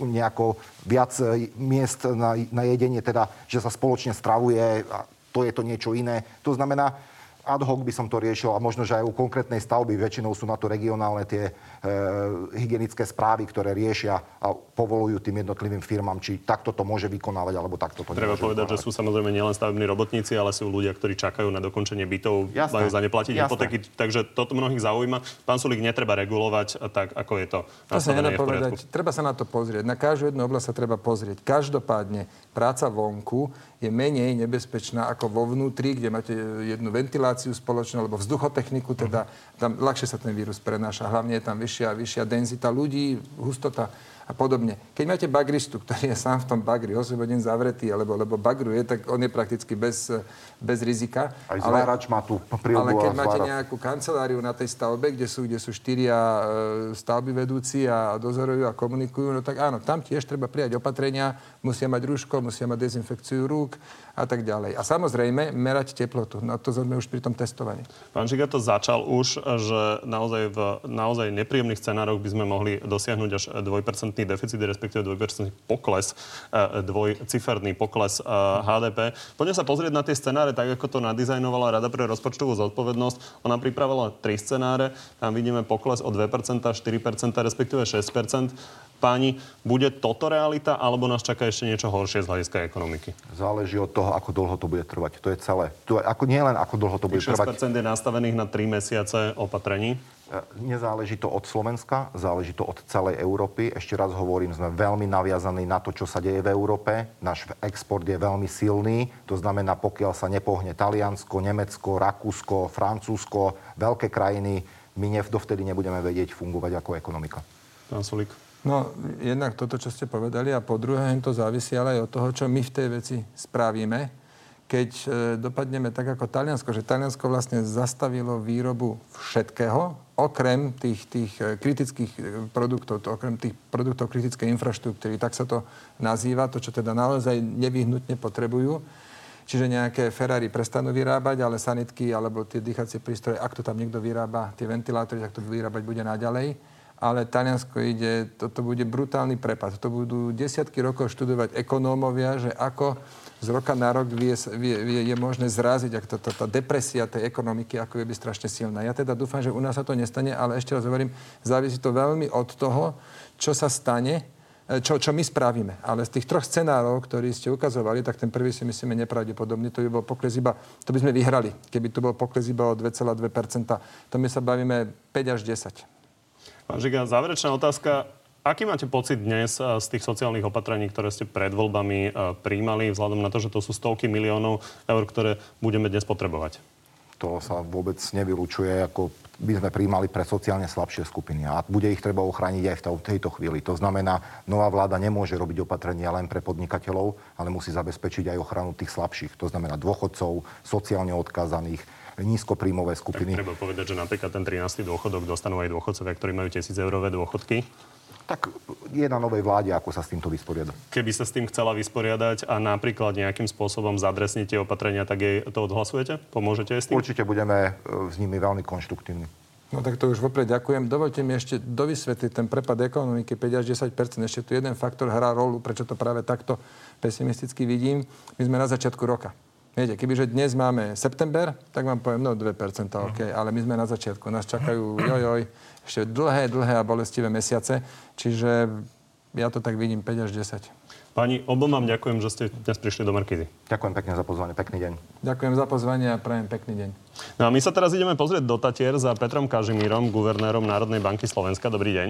nejako viac e, miest na, na jedenie, teda, že sa spoločne stravuje a to je to niečo iné. To znamená, ad hoc by som to riešil a možno, že aj u konkrétnej stavby, väčšinou sú na to regionálne tie hygienické správy, ktoré riešia a povolujú tým jednotlivým firmám, či takto to môže vykonávať, alebo takto to Treba povedať, vykonávať. že sú samozrejme nielen stavební robotníci, ale sú ľudia, ktorí čakajú na dokončenie bytov, majú za neplatiť hypotéky, takže toto mnohých zaujíma. Pán Sulík, netreba regulovať tak, ako je to To sa nedá povedať. Treba sa na to pozrieť. Na každú jednu oblasť sa treba pozrieť. Každopádne práca vonku je menej nebezpečná ako vo vnútri, kde máte jednu ventiláciu spoločnú alebo vzduchotechniku, teda tam ľahšie sa ten vírus prenáša. Hlavne je tam vyššia, vyššia denzita ľudí, hustota a podobne. Keď máte bagristu, ktorý je sám v tom bagri 8 hodín zavretý, alebo, alebo bagruje, tak on je prakticky bez, bez rizika. Aj zvárač má tú Ale keď máte nejakú kanceláriu na tej stavbe, kde sú, kde sú štyria e, stavby vedúci a dozorujú a komunikujú, no tak áno, tam tiež treba prijať opatrenia, musia mať rúško, musia mať dezinfekciu rúk a tak ďalej. A samozrejme merať teplotu. Na to sme už pri tom testovaní. Pán Žiga to začal už, že naozaj v naozaj nepríjemných scenároch by sme mohli dosiahnuť až 2% deficit, respektíve 2% pokles, e, dvojciferný pokles HDP. E, Poďme sa pozrieť na tie scenáre, tak ako to nadizajnovala Rada pre rozpočtovú zodpovednosť. Ona pripravila tri scenáre. Tam vidíme pokles o 2%, 4%, respektíve 6%. Páni, bude toto realita, alebo nás čaká ešte niečo horšie z hľadiska ekonomiky? Záleží od toho, ako dlho to bude trvať. To je celé. To je, ako, nie len ako dlho to bude 6% trvať. 6% je nastavených na 3 mesiace opatrení? E, nezáleží to od Slovenska, záleží to od celej Európy. Ešte raz hovorím, sme veľmi naviazaní na to, čo sa deje v Európe. Náš export je veľmi silný. To znamená, pokiaľ sa nepohne Taliansko, Nemecko, Rakúsko, Francúzsko, veľké krajiny, my dovtedy nebudeme vedieť fungovať ako ekonomika. Pán Solík. No, jednak toto, čo ste povedali a po druhé, to závisí ale aj od toho, čo my v tej veci spravíme. Keď e, dopadneme tak ako Taliansko, že Taliansko vlastne zastavilo výrobu všetkého, okrem tých, tých e, kritických e, produktov, to, okrem tých produktov kritickej infraštruktúry, tak sa to nazýva, to, čo teda naozaj nevyhnutne potrebujú. Čiže nejaké Ferrari prestanú vyrábať, ale sanitky alebo tie dýchacie prístroje, ak to tam niekto vyrába, tie ventilátory, tak to vyrábať bude naďalej ale Taliansko ide, toto bude brutálny prepad. To budú desiatky rokov študovať ekonómovia, že ako z roka na rok vie, vie, je možné zraziť, ak to, to, tá depresia tej ekonomiky, ako je byť strašne silná. Ja teda dúfam, že u nás sa to nestane, ale ešte raz hovorím, závisí to veľmi od toho, čo sa stane, e, čo, čo my spravíme. Ale z tých troch scenárov, ktorí ste ukazovali, tak ten prvý si myslíme nepravdepodobný. To by bol pokles iba, to by sme vyhrali, keby to bol pokles iba o 2,2%. To my sa bavíme 5 až 10. Pán Žiga, záverečná otázka. Aký máte pocit dnes eh, z tých sociálnych opatrení, ktoré ste pred voľbami eh, príjmali, vzhľadom na to, že to sú stovky miliónov eur, ktoré budeme dnes potrebovať? To sa vôbec nevylučuje, ako by sme príjmali pre sociálne slabšie skupiny. A bude ich treba ochrániť aj v tejto chvíli. To znamená, nová vláda nemôže robiť opatrenia len pre podnikateľov, ale musí zabezpečiť aj ochranu tých slabších. To znamená dôchodcov, sociálne odkázaných, nízkopríjmové skupiny. Tak treba povedať, že napríklad ten 13. dôchodok dostanú aj dôchodcovia, ktorí majú 1000 eurové dôchodky. Tak je na novej vláde, ako sa s týmto vysporiada. Keby sa s tým chcela vysporiadať a napríklad nejakým spôsobom zadresniť tie opatrenia, tak jej to odhlasujete? Pomôžete s tým? Určite budeme e, s nimi veľmi konštruktívni. No tak to už vopred ďakujem. Dovolte mi ešte dovysvetliť ten prepad ekonomiky 5 až 10 Ešte tu jeden faktor hrá rolu, prečo to práve takto pesimisticky vidím. My sme na začiatku roka. Viete, kebyže dnes máme september, tak vám poviem, no 2%, OK, ale my sme na začiatku. Nás čakajú, jojoj, ešte dlhé, dlhé a bolestivé mesiace, čiže ja to tak vidím 5 až 10. Pani, obom vám ďakujem, že ste dnes prišli do Markízy. Ďakujem pekne za pozvanie, pekný deň. Ďakujem za pozvanie a prajem pekný deň. No a my sa teraz ideme pozrieť do Tatier za Petrom Kažimírom, guvernérom Národnej banky Slovenska. Dobrý deň.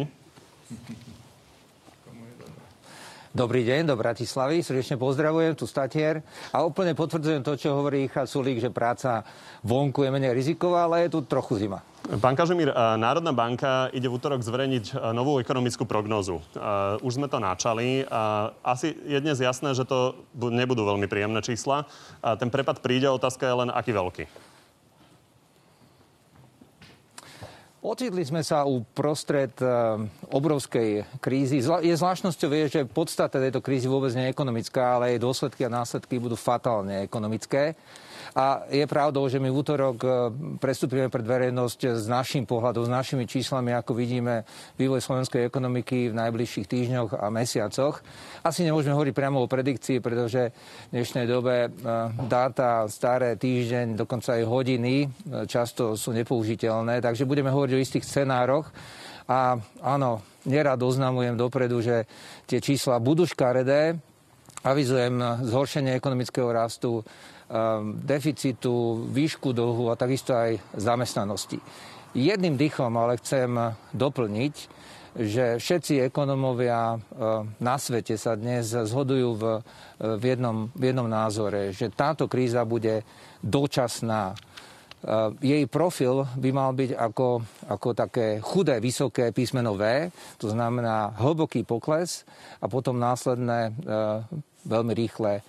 Dobrý deň do Bratislavy, srdečne pozdravujem, tu Statier a úplne potvrdzujem to, čo hovorí Richard Sulík, že práca vonku je menej riziková, ale je tu trochu zima. Pán Kažimír, Národná banka ide v útorok zverejniť novú ekonomickú prognózu. Už sme to načali asi je dnes jasné, že to nebudú veľmi príjemné čísla. Ten prepad príde, otázka je len aký veľký. Ocitli sme sa uprostred eh, obrovskej krízy. Je zvláštnosťou, vie, že podstata tejto krízy vôbec nie je ekonomická, ale jej dôsledky a následky budú fatálne ekonomické. A je pravdou, že my v útorok e, prestúpime pred verejnosť s našim pohľadom, s našimi číslami, ako vidíme vývoj slovenskej ekonomiky v najbližších týždňoch a mesiacoch. Asi nemôžeme hovoriť priamo o predikcii, pretože v dnešnej dobe e, dáta staré týždeň, dokonca aj hodiny, e, často sú nepoužiteľné, takže budeme hovoriť o istých scenároch. A áno, nerad oznamujem dopredu, že tie čísla budú škaredé. Avizujem zhoršenie ekonomického rastu deficitu, výšku dlhu a takisto aj zamestnanosti. Jedným dýchom ale chcem doplniť, že všetci ekonomovia ehm, na svete sa dnes zhodujú v, v, jednom, v jednom názore, že táto kríza bude dočasná. jej profil by mal byť ako, ako také chudé, vysoké písmeno V, to znamená hlboký pokles a potom následné veľmi rýchle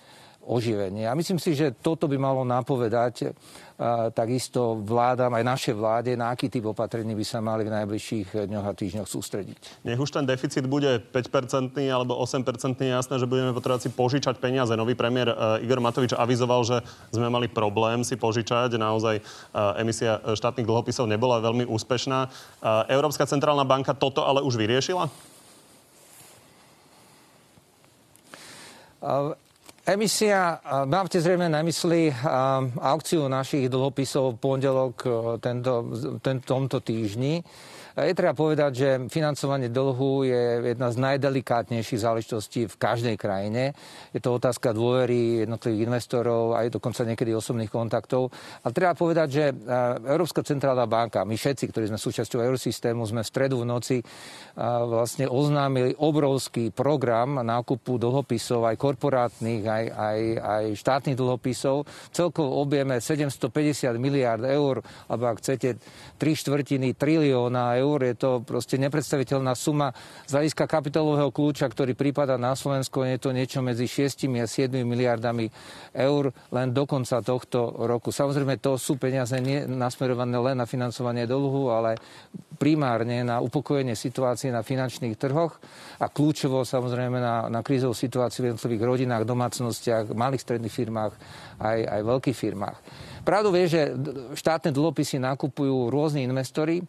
oživenie. A myslím si, že toto by malo napovedať a, takisto vládam, aj naše vláde, na aký typ opatrení by sa mali v najbližších dňoch a týždňoch sústrediť. Nech už ten deficit bude 5-percentný alebo 8-percentný, jasné, že budeme potrebovať si požičať peniaze. Nový premiér uh, Igor Matovič avizoval, že sme mali problém si požičať. Naozaj uh, emisia štátnych dlhopisov nebola veľmi úspešná. Európska centrálna banka toto ale už vyriešila? Emisia, máte zrejme na mysli aukciu našich dlhopisov v pondelok tento, ten, tomto týždni. Je treba povedať, že financovanie dlhu je jedna z najdelikátnejších záležitostí v každej krajine. Je to otázka dôvery jednotlivých investorov aj dokonca niekedy osobných kontaktov. A treba povedať, že Európska centrálna banka, my všetci, ktorí sme súčasťou eurosystému, sme v stredu v noci vlastne oznámili obrovský program nákupu dlhopisov, aj korporátnych, aj, aj, aj štátnych dlhopisov. Celkovo objeme 750 miliard eur, alebo ak chcete, 3 štvrtiny trilióna eur eur. Je to proste nepredstaviteľná suma z hľadiska kapitálového kľúča, ktorý prípada na Slovensko. Je to niečo medzi 6 a 7 miliardami eur len do konca tohto roku. Samozrejme, to sú peniaze nie nasmerované len na financovanie dlhu, ale primárne na upokojenie situácie na finančných trhoch a kľúčovo samozrejme na, na krízovú situáciu v jednotlivých rodinách, domácnostiach, malých stredných firmách aj, aj veľkých firmách. Pravdou je, že štátne dlhopisy nakupujú rôzni investori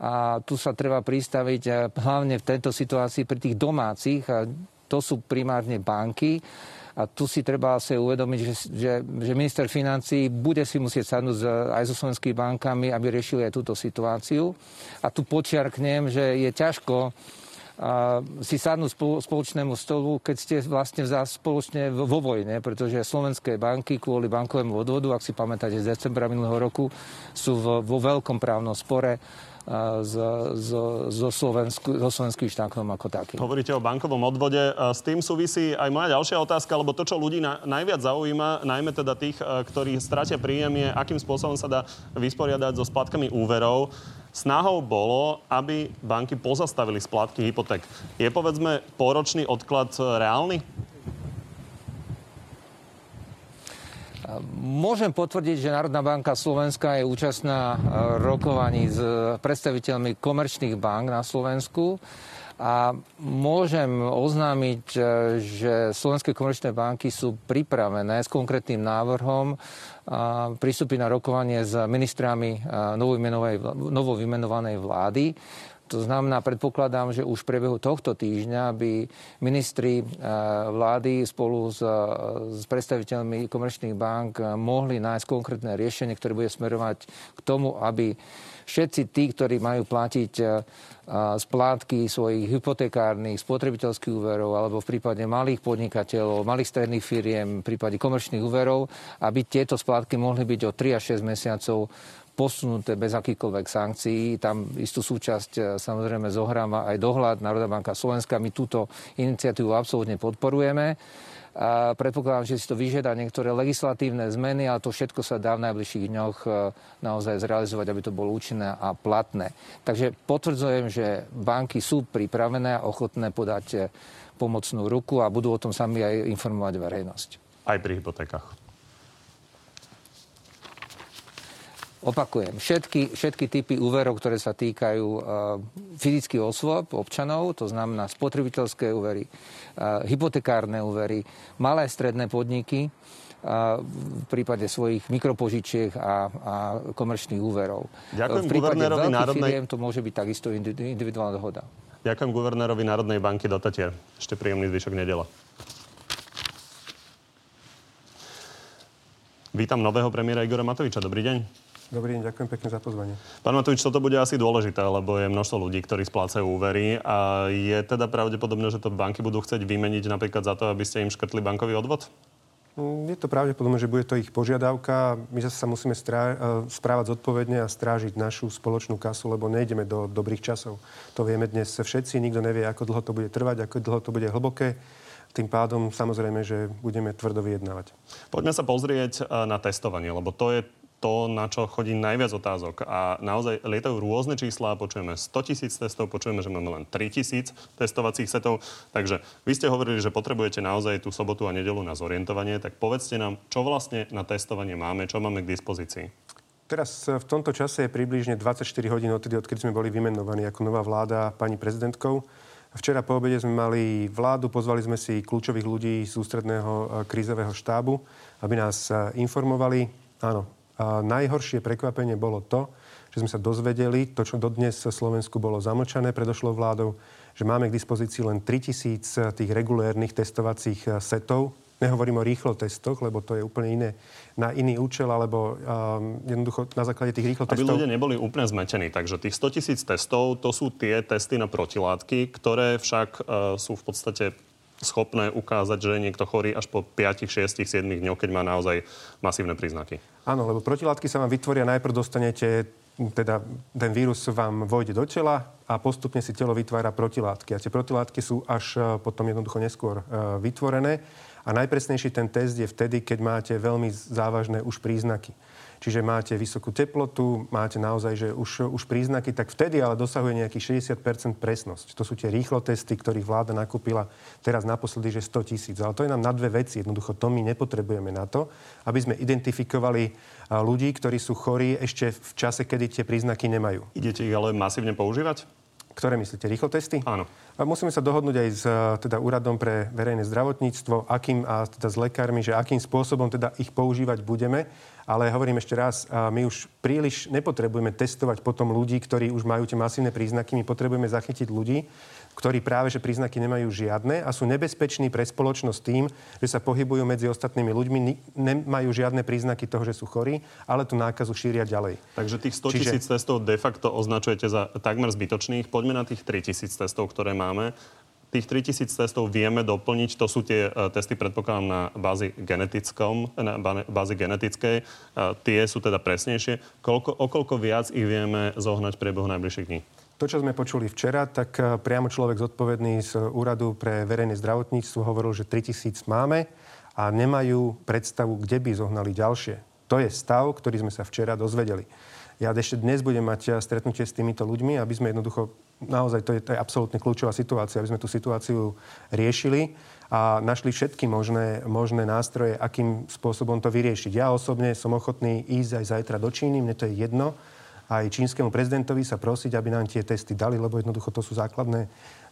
a tu sa treba pristaviť eh, hlavne v tejto situácii pri tých domácich, a to sú primárne banky. A tu si treba asi uvedomiť, že, že, že minister financí bude si musieť sadnúť aj so slovenskými bankami, aby riešili aj túto situáciu. A tu počiarknem, že je ťažko si sadnúť spoločnému stolu, keď ste vlastne spoločne vo vojne, pretože slovenské banky kvôli bankovému odvodu, ak si pamätáte z decembra minulého roku, sú vo veľkom právnom spore so, Slovensku, so slovenským štátom ako taký. Hovoríte o bankovom odvode. S tým súvisí aj moja ďalšia otázka, lebo to, čo ľudí na, najviac zaujíma, najmä teda tých, ktorí stratia príjem, je, akým spôsobom sa dá vysporiadať so splatkami úverov. Snahou bolo, aby banky pozastavili splátky hypoték. Je povedzme poročný odklad reálny? Môžem potvrdiť, že Národná banka Slovenska je účastná e, rokovaní s predstaviteľmi komerčných bank na Slovensku. A môžem oznámiť, e, že slovenské komerčné banky sú pripravené s konkrétnym návrhom pristúpiť na rokovanie s ministrami novovymenovanej vlády to znamená, predpokladám, že už v priebehu tohto týždňa by ministri eh, vlády spolu s, s predstaviteľmi komerčných bank mohli nájsť konkrétne riešenie, ktoré bude smerovať k tomu, aby všetci tí, ktorí majú platiť eh, splátky svojich hypotekárnych, spotrebiteľských úverov alebo v prípade malých podnikateľov, malých stredných firiem, v prípade komerčných úverov, aby tieto splátky mohli byť o 3 až 6 mesiacov posunuté bez akýchkoľvek sankcií. Tam istú súčasť e, samozrejme zohráva aj dohľad Národná banka Slovenska. My túto iniciatívu absolútne podporujeme. A predpokladám, že si to vyžiada niektoré legislatívne zmeny, ale to všetko sa dá v najbližších dňoch e, naozaj zrealizovať, aby to bolo účinné a platné. Takže potvrdzujem, že banky sú pripravené a ochotné podať e, pomocnú ruku a budú o tom sami aj informovať verejnosť. Aj pri hypotékach. Opakujem, všetky, všetky typy úverov, ktoré sa týkajú uh, fyzických osôb, občanov, to znamená spotrebiteľské úvery, uh, hypotekárne úvery, malé stredné podniky, uh, v prípade svojich mikropožičiek a, a komerčných úverov. Ďakujem v prípade veľkých Národnej... firiem to môže byť takisto individuálna dohoda. Ďakujem guvernérovi Národnej banky do Tatier. Ešte príjemný zvyšok nedela. Vítam nového premiéra Igora Matoviča. Dobrý deň. Dobrý deň, ďakujem pekne za pozvanie. Pán Matovič, toto bude asi dôležité, lebo je množstvo ľudí, ktorí splácajú úvery a je teda pravdepodobné, že to banky budú chcieť vymeniť napríklad za to, aby ste im škrtli bankový odvod? Mm, je to pravdepodobné, že bude to ich požiadavka. My zase sa musíme strá- e, správať zodpovedne a strážiť našu spoločnú kasu, lebo nejdeme do dobrých časov. To vieme dnes všetci, nikto nevie, ako dlho to bude trvať, ako dlho to bude hlboké. Tým pádom samozrejme, že budeme tvrdo vyjednávať. Poďme sa pozrieť e, na testovanie, lebo to je to, na čo chodí najviac otázok. A naozaj lietajú rôzne čísla, počujeme 100 tisíc testov, počujeme, že máme len 3 tisíc testovacích setov. Takže vy ste hovorili, že potrebujete naozaj tú sobotu a nedelu na zorientovanie, tak povedzte nám, čo vlastne na testovanie máme, čo máme k dispozícii. Teraz v tomto čase je približne 24 hodín odtedy, odkedy sme boli vymenovaní ako nová vláda pani prezidentkou. Včera po obede sme mali vládu, pozvali sme si kľúčových ľudí z ústredného krízového štábu, aby nás informovali. Áno, a najhoršie prekvapenie bolo to, že sme sa dozvedeli, to, čo dodnes v Slovensku bolo zamlčané predošlou vládou, že máme k dispozícii len 3000 tých regulérnych testovacích setov. Nehovorím o rýchlo testoch, lebo to je úplne iné, na iný účel, alebo um, jednoducho na základe tých rýchlo testov... Aby ľudia neboli úplne zmetení. Takže tých 100 tisíc testov, to sú tie testy na protilátky, ktoré však uh, sú v podstate schopné ukázať, že je niekto chorý až po 5, 6, 7 dňoch, keď má naozaj masívne príznaky. Áno, lebo protilátky sa vám vytvoria, najprv dostanete teda ten vírus vám vojde do tela a postupne si telo vytvára protilátky. A tie protilátky sú až e, potom jednoducho neskôr e, vytvorené. A najpresnejší ten test je vtedy, keď máte veľmi závažné už príznaky. Čiže máte vysokú teplotu, máte naozaj že už, už príznaky, tak vtedy ale dosahuje nejakých 60% presnosť. To sú tie rýchlo testy, ktorých vláda nakúpila teraz naposledy, že 100 tisíc. Ale to je nám na dve veci. Jednoducho to my nepotrebujeme na to, aby sme identifikovali ľudí, ktorí sú chorí ešte v čase, kedy tie príznaky nemajú. Idete ich ale masívne používať? Ktoré myslíte? Rýchlo testy? Áno. A musíme sa dohodnúť aj s teda, úradom pre verejné zdravotníctvo, akým a teda s lekármi, že akým spôsobom teda ich používať budeme. Ale hovorím ešte raz, my už príliš nepotrebujeme testovať potom ľudí, ktorí už majú tie masívne príznaky. My potrebujeme zachytiť ľudí, ktorí práve že príznaky nemajú žiadne a sú nebezpeční pre spoločnosť tým, že sa pohybujú medzi ostatnými ľuďmi, nemajú žiadne príznaky toho, že sú chorí, ale tú nákazu šíria ďalej. Takže tých 100 tisíc Čiže... testov de facto označujete za takmer zbytočných. Poďme na tých 3 tisíc testov, ktoré máme tých 3000 testov vieme doplniť. To sú tie uh, testy, predpokladám, na bázi genetickom, na bázi genetickej. Uh, tie sú teda presnejšie. Koľko, okoľko viac ich vieme zohnať v priebehu najbližších dní? To, čo sme počuli včera, tak e, priamo človek zodpovedný z Úradu pre verejné zdravotníctvo hovoril, že 3000 máme a nemajú predstavu, kde by zohnali ďalšie. To je stav, ktorý sme sa včera dozvedeli. Ja ešte dnes budem mať stretnutie s týmito ľuďmi, aby sme jednoducho naozaj to je, to je absolútne kľúčová situácia, aby sme tú situáciu riešili a našli všetky možné, možné nástroje, akým spôsobom to vyriešiť. Ja osobne som ochotný ísť aj zajtra do Číny, mne to je jedno, aj čínskemu prezidentovi sa prosiť, aby nám tie testy dali, lebo jednoducho to sú základné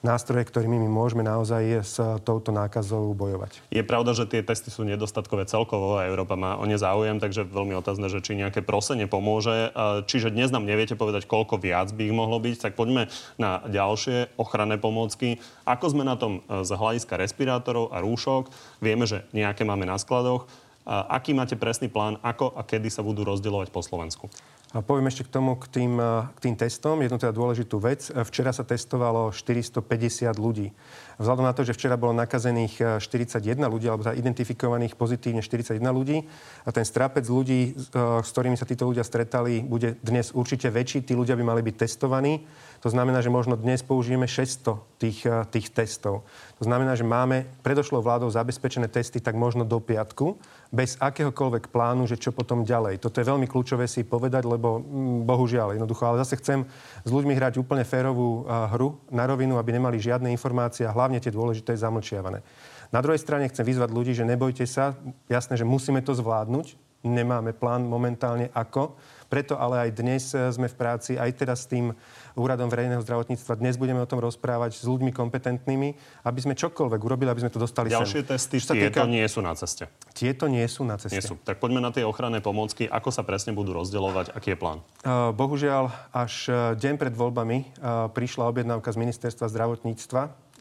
nástroje, ktorými my môžeme naozaj s touto nákazou bojovať. Je pravda, že tie testy sú nedostatkové celkovo a Európa má o ne záujem, takže veľmi otázne, že či nejaké prosenie pomôže. Čiže dnes nám neviete povedať, koľko viac by ich mohlo byť, tak poďme na ďalšie ochranné pomôcky. Ako sme na tom e, z hľadiska respirátorov a rúšok? Vieme, že nejaké máme na skladoch. Aký máte presný plán, ako a kedy sa budú rozdielovať po Slovensku? Poviem ešte k tomu, k tým, k tým testom, jednu teda dôležitú vec. Včera sa testovalo 450 ľudí. Vzhľadom na to, že včera bolo nakazených 41 ľudí, alebo teda identifikovaných pozitívne 41 ľudí, a ten strapec ľudí, s ktorými sa títo ľudia stretali, bude dnes určite väčší. Tí ľudia by mali byť testovaní. To znamená, že možno dnes použijeme 600 tých, tých testov. To znamená, že máme predošlou vládou zabezpečené testy tak možno do piatku, bez akéhokoľvek plánu, že čo potom ďalej. Toto je veľmi kľúčové si povedať, lebo mm, bohužiaľ jednoducho, ale zase chcem s ľuďmi hrať úplne férovú uh, hru na rovinu, aby nemali žiadne informácie a hlavne tie dôležité zamlčiavané. Na druhej strane chcem vyzvať ľudí, že nebojte sa, jasné, že musíme to zvládnuť, nemáme plán momentálne ako, preto ale aj dnes eh, sme v práci, aj teraz s tým úradom verejného zdravotníctva. Dnes budeme o tom rozprávať s ľuďmi kompetentnými, aby sme čokoľvek urobili, aby sme to dostali Ďalšie sem. testy, tieto týka... nie sú na ceste. Tieto nie sú na ceste. Nie sú. Tak poďme na tie ochranné pomôcky. Ako sa presne budú rozdeľovať? Aký je plán? Uh, bohužiaľ, až uh, deň pred voľbami prišla objednávka z ministerstva zdravotníctva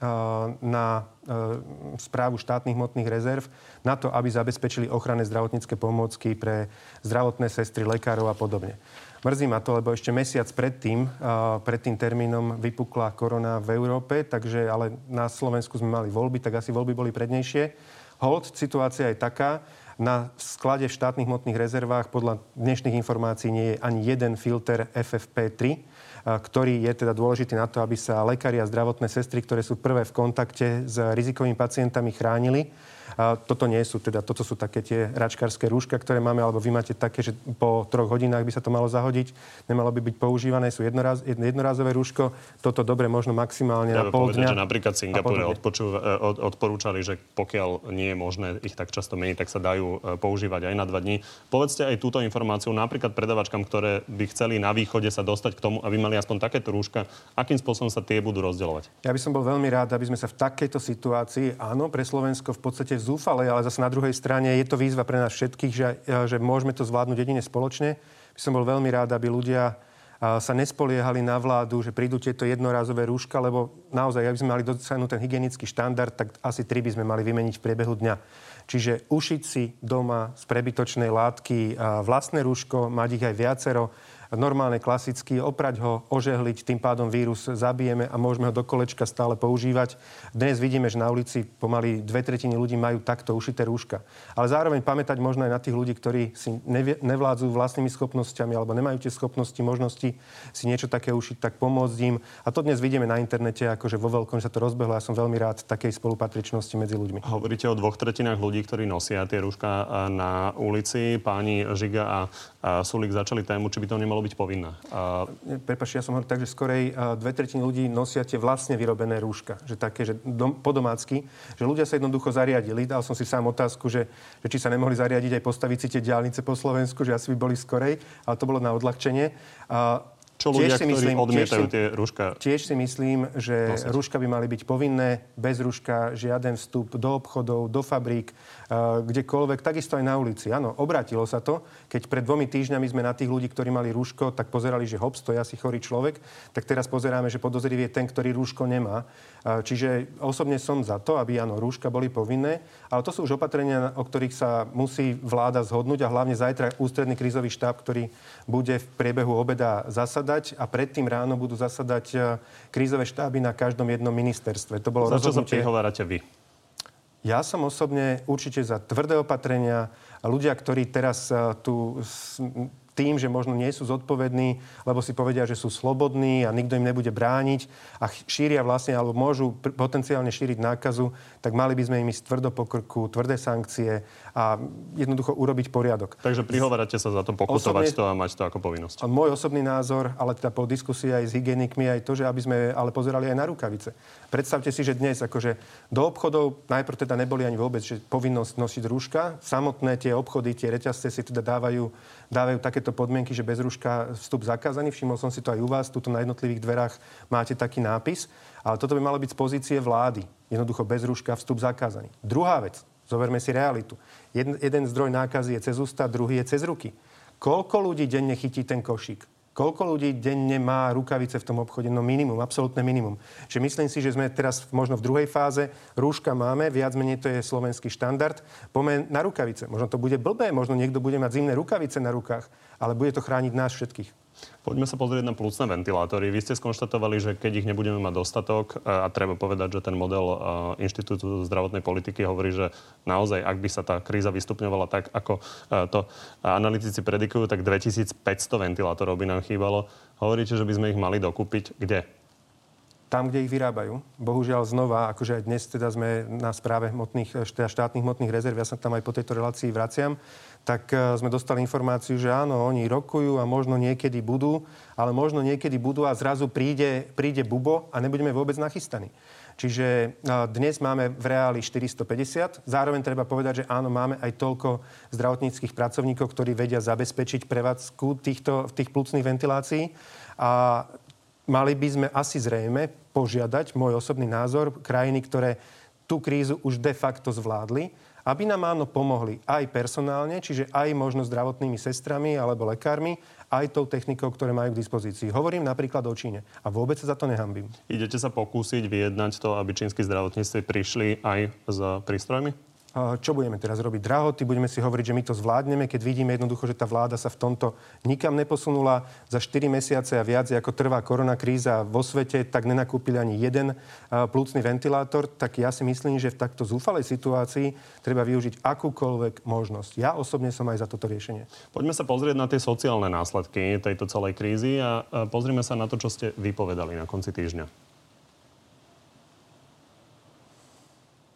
na správu štátnych hmotných rezerv na to, aby zabezpečili ochranné zdravotnícke pomôcky pre zdravotné sestry, lekárov a podobne. Mrzí ma to, lebo ešte mesiac predtým, pred tým termínom vypukla korona v Európe, takže ale na Slovensku sme mali voľby, tak asi voľby boli prednejšie. Hold, situácia je taká, Na sklade v štátnych hmotných rezervách podľa dnešných informácií nie je ani jeden filter FFP3, ktorý je teda dôležitý na to, aby sa lekári a zdravotné sestry, ktoré sú prvé v kontakte s rizikovými pacientami, chránili. A toto nie sú, teda toto sú také tie račkárske rúška, ktoré máme, alebo vy máte také, že po troch hodinách by sa to malo zahodiť, nemalo by byť používané, sú jednoraz, jednorázové rúško, toto dobre možno maximálne ja na pol povedať, dňa. že napríklad Singapúre e, odporúčali, že pokiaľ nie je možné ich tak často meniť, tak sa dajú e, používať aj na dva dní. Povedzte aj túto informáciu napríklad predavačkám, ktoré by chceli na východe sa dostať k tomu, aby mali aspoň takéto rúška, akým spôsobom sa tie budú rozdeľovať? Ja by som bol veľmi rád, aby sme sa v takejto situácii, áno, pre Slovensko v podstate zúfalej, ale zase na druhej strane je to výzva pre nás všetkých, že, že môžeme to zvládnuť jedine spoločne. By som bol veľmi rád, aby ľudia sa nespoliehali na vládu, že prídu tieto jednorázové rúška, lebo naozaj, aby sme mali dosiahnuť ten hygienický štandard, tak asi tri by sme mali vymeniť v priebehu dňa. Čiže ušiť si doma z prebytočnej látky vlastné rúško, mať ich aj viacero, normálne, klasicky, oprať ho, ožehliť, tým pádom vírus zabijeme a môžeme ho do kolečka stále používať. Dnes vidíme, že na ulici pomaly dve tretiny ľudí majú takto ušité rúška. Ale zároveň pamätať možno aj na tých ľudí, ktorí si nevládzu vlastnými schopnosťami alebo nemajú tie schopnosti, možnosti si niečo také ušiť, tak pomôcť im. A to dnes vidíme na internete, akože vo veľkom sa to rozbehlo. Ja som veľmi rád takej spolupatričnosti medzi ľuďmi. Hovoríte o dvoch tretinách ľudí, ktorí nosia tie rúška na ulici. Páni Žiga a Sulik začali tému, či by to nemalo byť povinné. A... Prepač, ja som hovoril tak, že skorej dve tretiny ľudí nosia tie vlastne vyrobené rúška. Že také, že dom, podomácky, že ľudia sa jednoducho zariadili. Dal som si sám otázku, že, že či sa nemohli zariadiť aj postaviť si tie diálnice po Slovensku, že asi by boli skorej, ale to bolo na odľahčenie. A čo ľudia, si myslím, odmietajú tiež tie rúška? Tiež si myslím, že nosiť. rúška by mali byť povinné, bez rúška žiaden vstup do obchodov, do fabrík, kdekoľvek, takisto aj na ulici. Áno, obratilo sa to. Keď pred dvomi týždňami sme na tých ľudí, ktorí mali rúško, tak pozerali, že hops, to je asi chorý človek, tak teraz pozeráme, že podozrivý je ten, ktorý rúško nemá. Čiže osobne som za to, aby áno, rúška boli povinné, ale to sú už opatrenia, o ktorých sa musí vláda zhodnúť a hlavne zajtra ústredný krízový štáb, ktorý bude v priebehu obeda zasada zasadať a predtým ráno budú zasadať e, krízové štáby na každom jednom ministerstve. To bolo za čo sa prihovárate vy? Ja som osobne určite za tvrdé opatrenia. Ľudia, ktorí teraz e, tu tým, že možno nie sú zodpovední, lebo si povedia, že sú slobodní a nikto im nebude brániť a šíria vlastne, alebo môžu potenciálne šíriť nákazu, tak mali by sme im ísť tvrdo po krku, tvrdé sankcie a jednoducho urobiť poriadok. Takže prihovárate sa za to pokutovať Osobne, to a mať to ako povinnosť. Môj osobný názor, ale teda po diskusii aj s hygienikmi, aj to, že aby sme ale pozerali aj na rukavice. Predstavte si, že dnes akože do obchodov najprv teda neboli ani vôbec že povinnosť nosiť rúška. Samotné tie obchody, tie reťazce si teda dávajú, dávajú takéto podmienky, že bez rúška vstup zakázaný. Všimol som si to aj u vás. Tuto na jednotlivých dverách máte taký nápis. Ale toto by malo byť z pozície vlády. Jednoducho bez rúška vstup zakázaný. Druhá vec. Zoberme si realitu. Jeden, jeden zdroj nákazy je cez ústa, druhý je cez ruky. Koľko ľudí denne chytí ten košík? Koľko ľudí denne má rukavice v tom obchode? No minimum, absolútne minimum. Že myslím si, že sme teraz možno v druhej fáze. Rúška máme, viac menej to je slovenský štandard. Poďme na rukavice. Možno to bude blbé, možno niekto bude mať zimné rukavice na rukách, ale bude to chrániť nás všetkých. Poďme sa pozrieť na plúcne ventilátory. Vy ste skonštatovali, že keď ich nebudeme mať dostatok, e, a treba povedať, že ten model e, Inštitútu zdravotnej politiky hovorí, že naozaj, ak by sa tá kríza vystupňovala tak, ako e, to analytici predikujú, tak 2500 ventilátorov by nám chýbalo. Hovoríte, že by sme ich mali dokúpiť. Kde? Tam, kde ich vyrábajú. Bohužiaľ znova, akože aj dnes teda sme na správe hmotných, teda štátnych hmotných rezerv, ja sa tam aj po tejto relácii vraciam, tak e, sme dostali informáciu, že áno, oni rokujú a možno niekedy budú, ale možno niekedy budú a zrazu príde, príde bubo a nebudeme vôbec nachystaní. Čiže e, dnes máme v reáli 450. Zároveň treba povedať, že áno, máme aj toľko zdravotníckých pracovníkov, ktorí vedia zabezpečiť prevádzku týchto, tých plúcnych ventilácií. A mali by sme asi zrejme požiadať, môj osobný názor, krajiny, ktoré tú krízu už de facto zvládli, aby nám áno pomohli aj personálne, čiže aj možno zdravotnými sestrami alebo lekármi, aj tou technikou, ktoré majú k dispozícii. Hovorím napríklad o Číne a vôbec sa za to nehambím. Idete sa pokúsiť vyjednať to, aby čínsky zdravotníci prišli aj s prístrojmi? Čo budeme teraz robiť drahoty, budeme si hovoriť, že my to zvládneme, keď vidíme jednoducho, že tá vláda sa v tomto nikam neposunula. Za 4 mesiace a viac, ako trvá koronakríza vo svete, tak nenakúpili ani jeden plúcný ventilátor, tak ja si myslím, že v takto zúfalej situácii treba využiť akúkoľvek možnosť. Ja osobne som aj za toto riešenie. Poďme sa pozrieť na tie sociálne následky tejto celej krízy a pozrime sa na to, čo ste vypovedali na konci týždňa.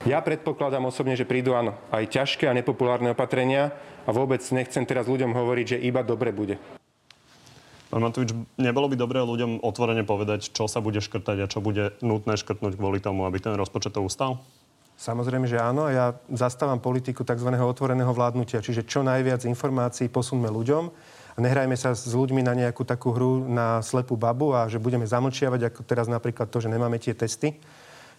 Ja predpokladám osobne, že prídu áno, aj ťažké a nepopulárne opatrenia a vôbec nechcem teraz ľuďom hovoriť, že iba dobre bude. Pán Matovič, nebolo by dobré ľuďom otvorene povedať, čo sa bude škrtať a čo bude nutné škrtnúť kvôli tomu, aby ten rozpočet to ustal? Samozrejme, že áno. Ja zastávam politiku tzv. otvoreného vládnutia, čiže čo najviac informácií posunme ľuďom a nehrajme sa s ľuďmi na nejakú takú hru na slepú babu a že budeme zamlčiavať, ako teraz napríklad to, že nemáme tie testy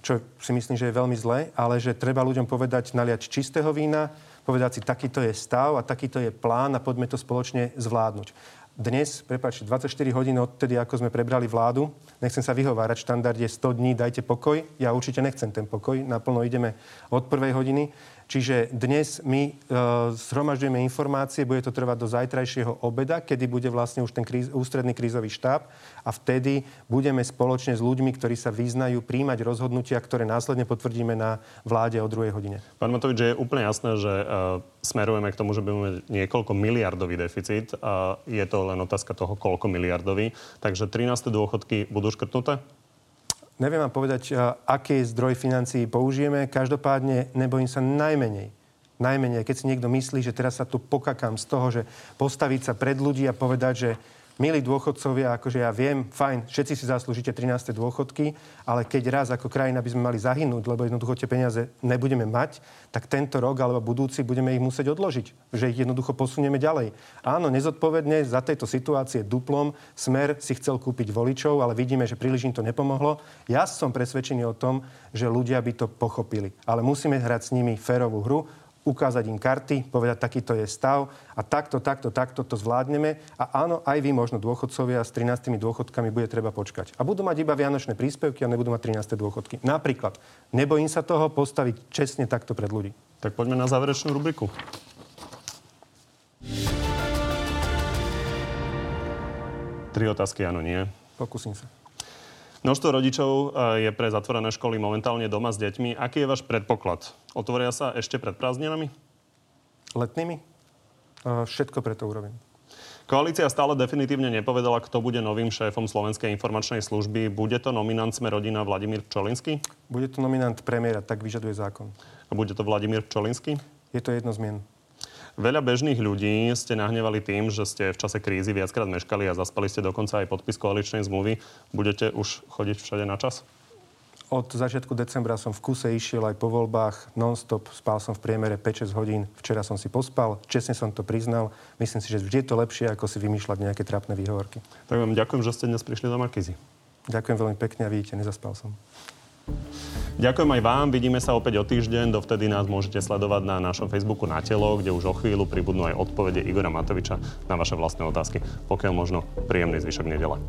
čo si myslím, že je veľmi zlé, ale že treba ľuďom povedať, naliať čistého vína, povedať si, takýto je stav a takýto je plán a poďme to spoločne zvládnuť. Dnes, prepáčte, 24 hodín odtedy, ako sme prebrali vládu, nechcem sa vyhovárať, štandard je 100 dní, dajte pokoj. Ja určite nechcem ten pokoj, naplno ideme od prvej hodiny. Čiže dnes my e, zhromažďujeme informácie, bude to trvať do zajtrajšieho obeda, kedy bude vlastne už ten kríz, ústredný krízový štáb a vtedy budeme spoločne s ľuďmi, ktorí sa vyznajú, príjmať rozhodnutia, ktoré následne potvrdíme na vláde o druhej hodine. Pán Matovič, je úplne jasné, že uh, smerujeme k tomu, že budeme niekoľko miliardový deficit a je to len otázka toho, koľko miliardový. Takže 13. dôchodky budú škrtnuté? Neviem vám povedať, aký zdroj financií použijeme. Každopádne nebojím sa najmenej. Najmenej, keď si niekto myslí, že teraz sa tu pokakám z toho, že postaviť sa pred ľudí a povedať, že milí dôchodcovia, akože ja viem, fajn, všetci si zaslúžite 13. dôchodky, ale keď raz ako krajina by sme mali zahynúť, lebo jednoducho tie peniaze nebudeme mať, tak tento rok alebo budúci budeme ich musieť odložiť, že ich jednoducho posunieme ďalej. Áno, nezodpovedne za tejto situácie duplom Smer si chcel kúpiť voličov, ale vidíme, že príliš im to nepomohlo. Ja som presvedčený o tom, že ľudia by to pochopili. Ale musíme hrať s nimi férovú hru ukázať im karty, povedať, takýto je stav a takto, takto, takto to zvládneme. A áno, aj vy možno dôchodcovia s 13 dôchodkami bude treba počkať. A budú mať iba vianočné príspevky a nebudú mať 13 dôchodky. Napríklad, nebojím sa toho postaviť čestne takto pred ľudí. Tak poďme na záverečnú rubriku. Tri otázky, áno, nie. Pokúsim sa. Množstvo rodičov eh, je pre zatvorené školy momentálne doma s deťmi. Aký je váš predpoklad? Otvoria sa ešte pred prázdninami? Letnými? Eh, všetko preto urobím. Koalícia stále definitívne nepovedala, kto bude novým šéfom Slovenskej informačnej služby. Bude to nominant sme rodina Vladimír Pčolinský? Bude to nominant premiéra, tak vyžaduje zákon. A bude to Vladimír Pčolinský? Je to jedno zmien. Veľa bežných ľudí ste nahnevali tým, že ste v čase krízy viackrát meškali a zaspali ste dokonca aj podpis koaličnej zmluvy. Budete už chodiť všade na čas? Od začiatku decembra som v kuse išiel aj po voľbách non-stop. Spal som v priemere 5-6 hodín. Včera som si pospal. Čestne som to priznal. Myslím si, že vždy je to lepšie, ako si vymýšľať nejaké trapné výhovorky. Tak vám ďakujem, že ste dnes prišli do Markízy. Ďakujem veľmi pekne a vidíte, nezaspal som. Ďakujem aj vám, vidíme sa opäť o týždeň, dovtedy nás môžete sledovať na našom Facebooku na telo, kde už o chvíľu pribudnú aj odpovede Igora Matoviča na vaše vlastné otázky. Pokiaľ možno príjemný zvyšok nedele.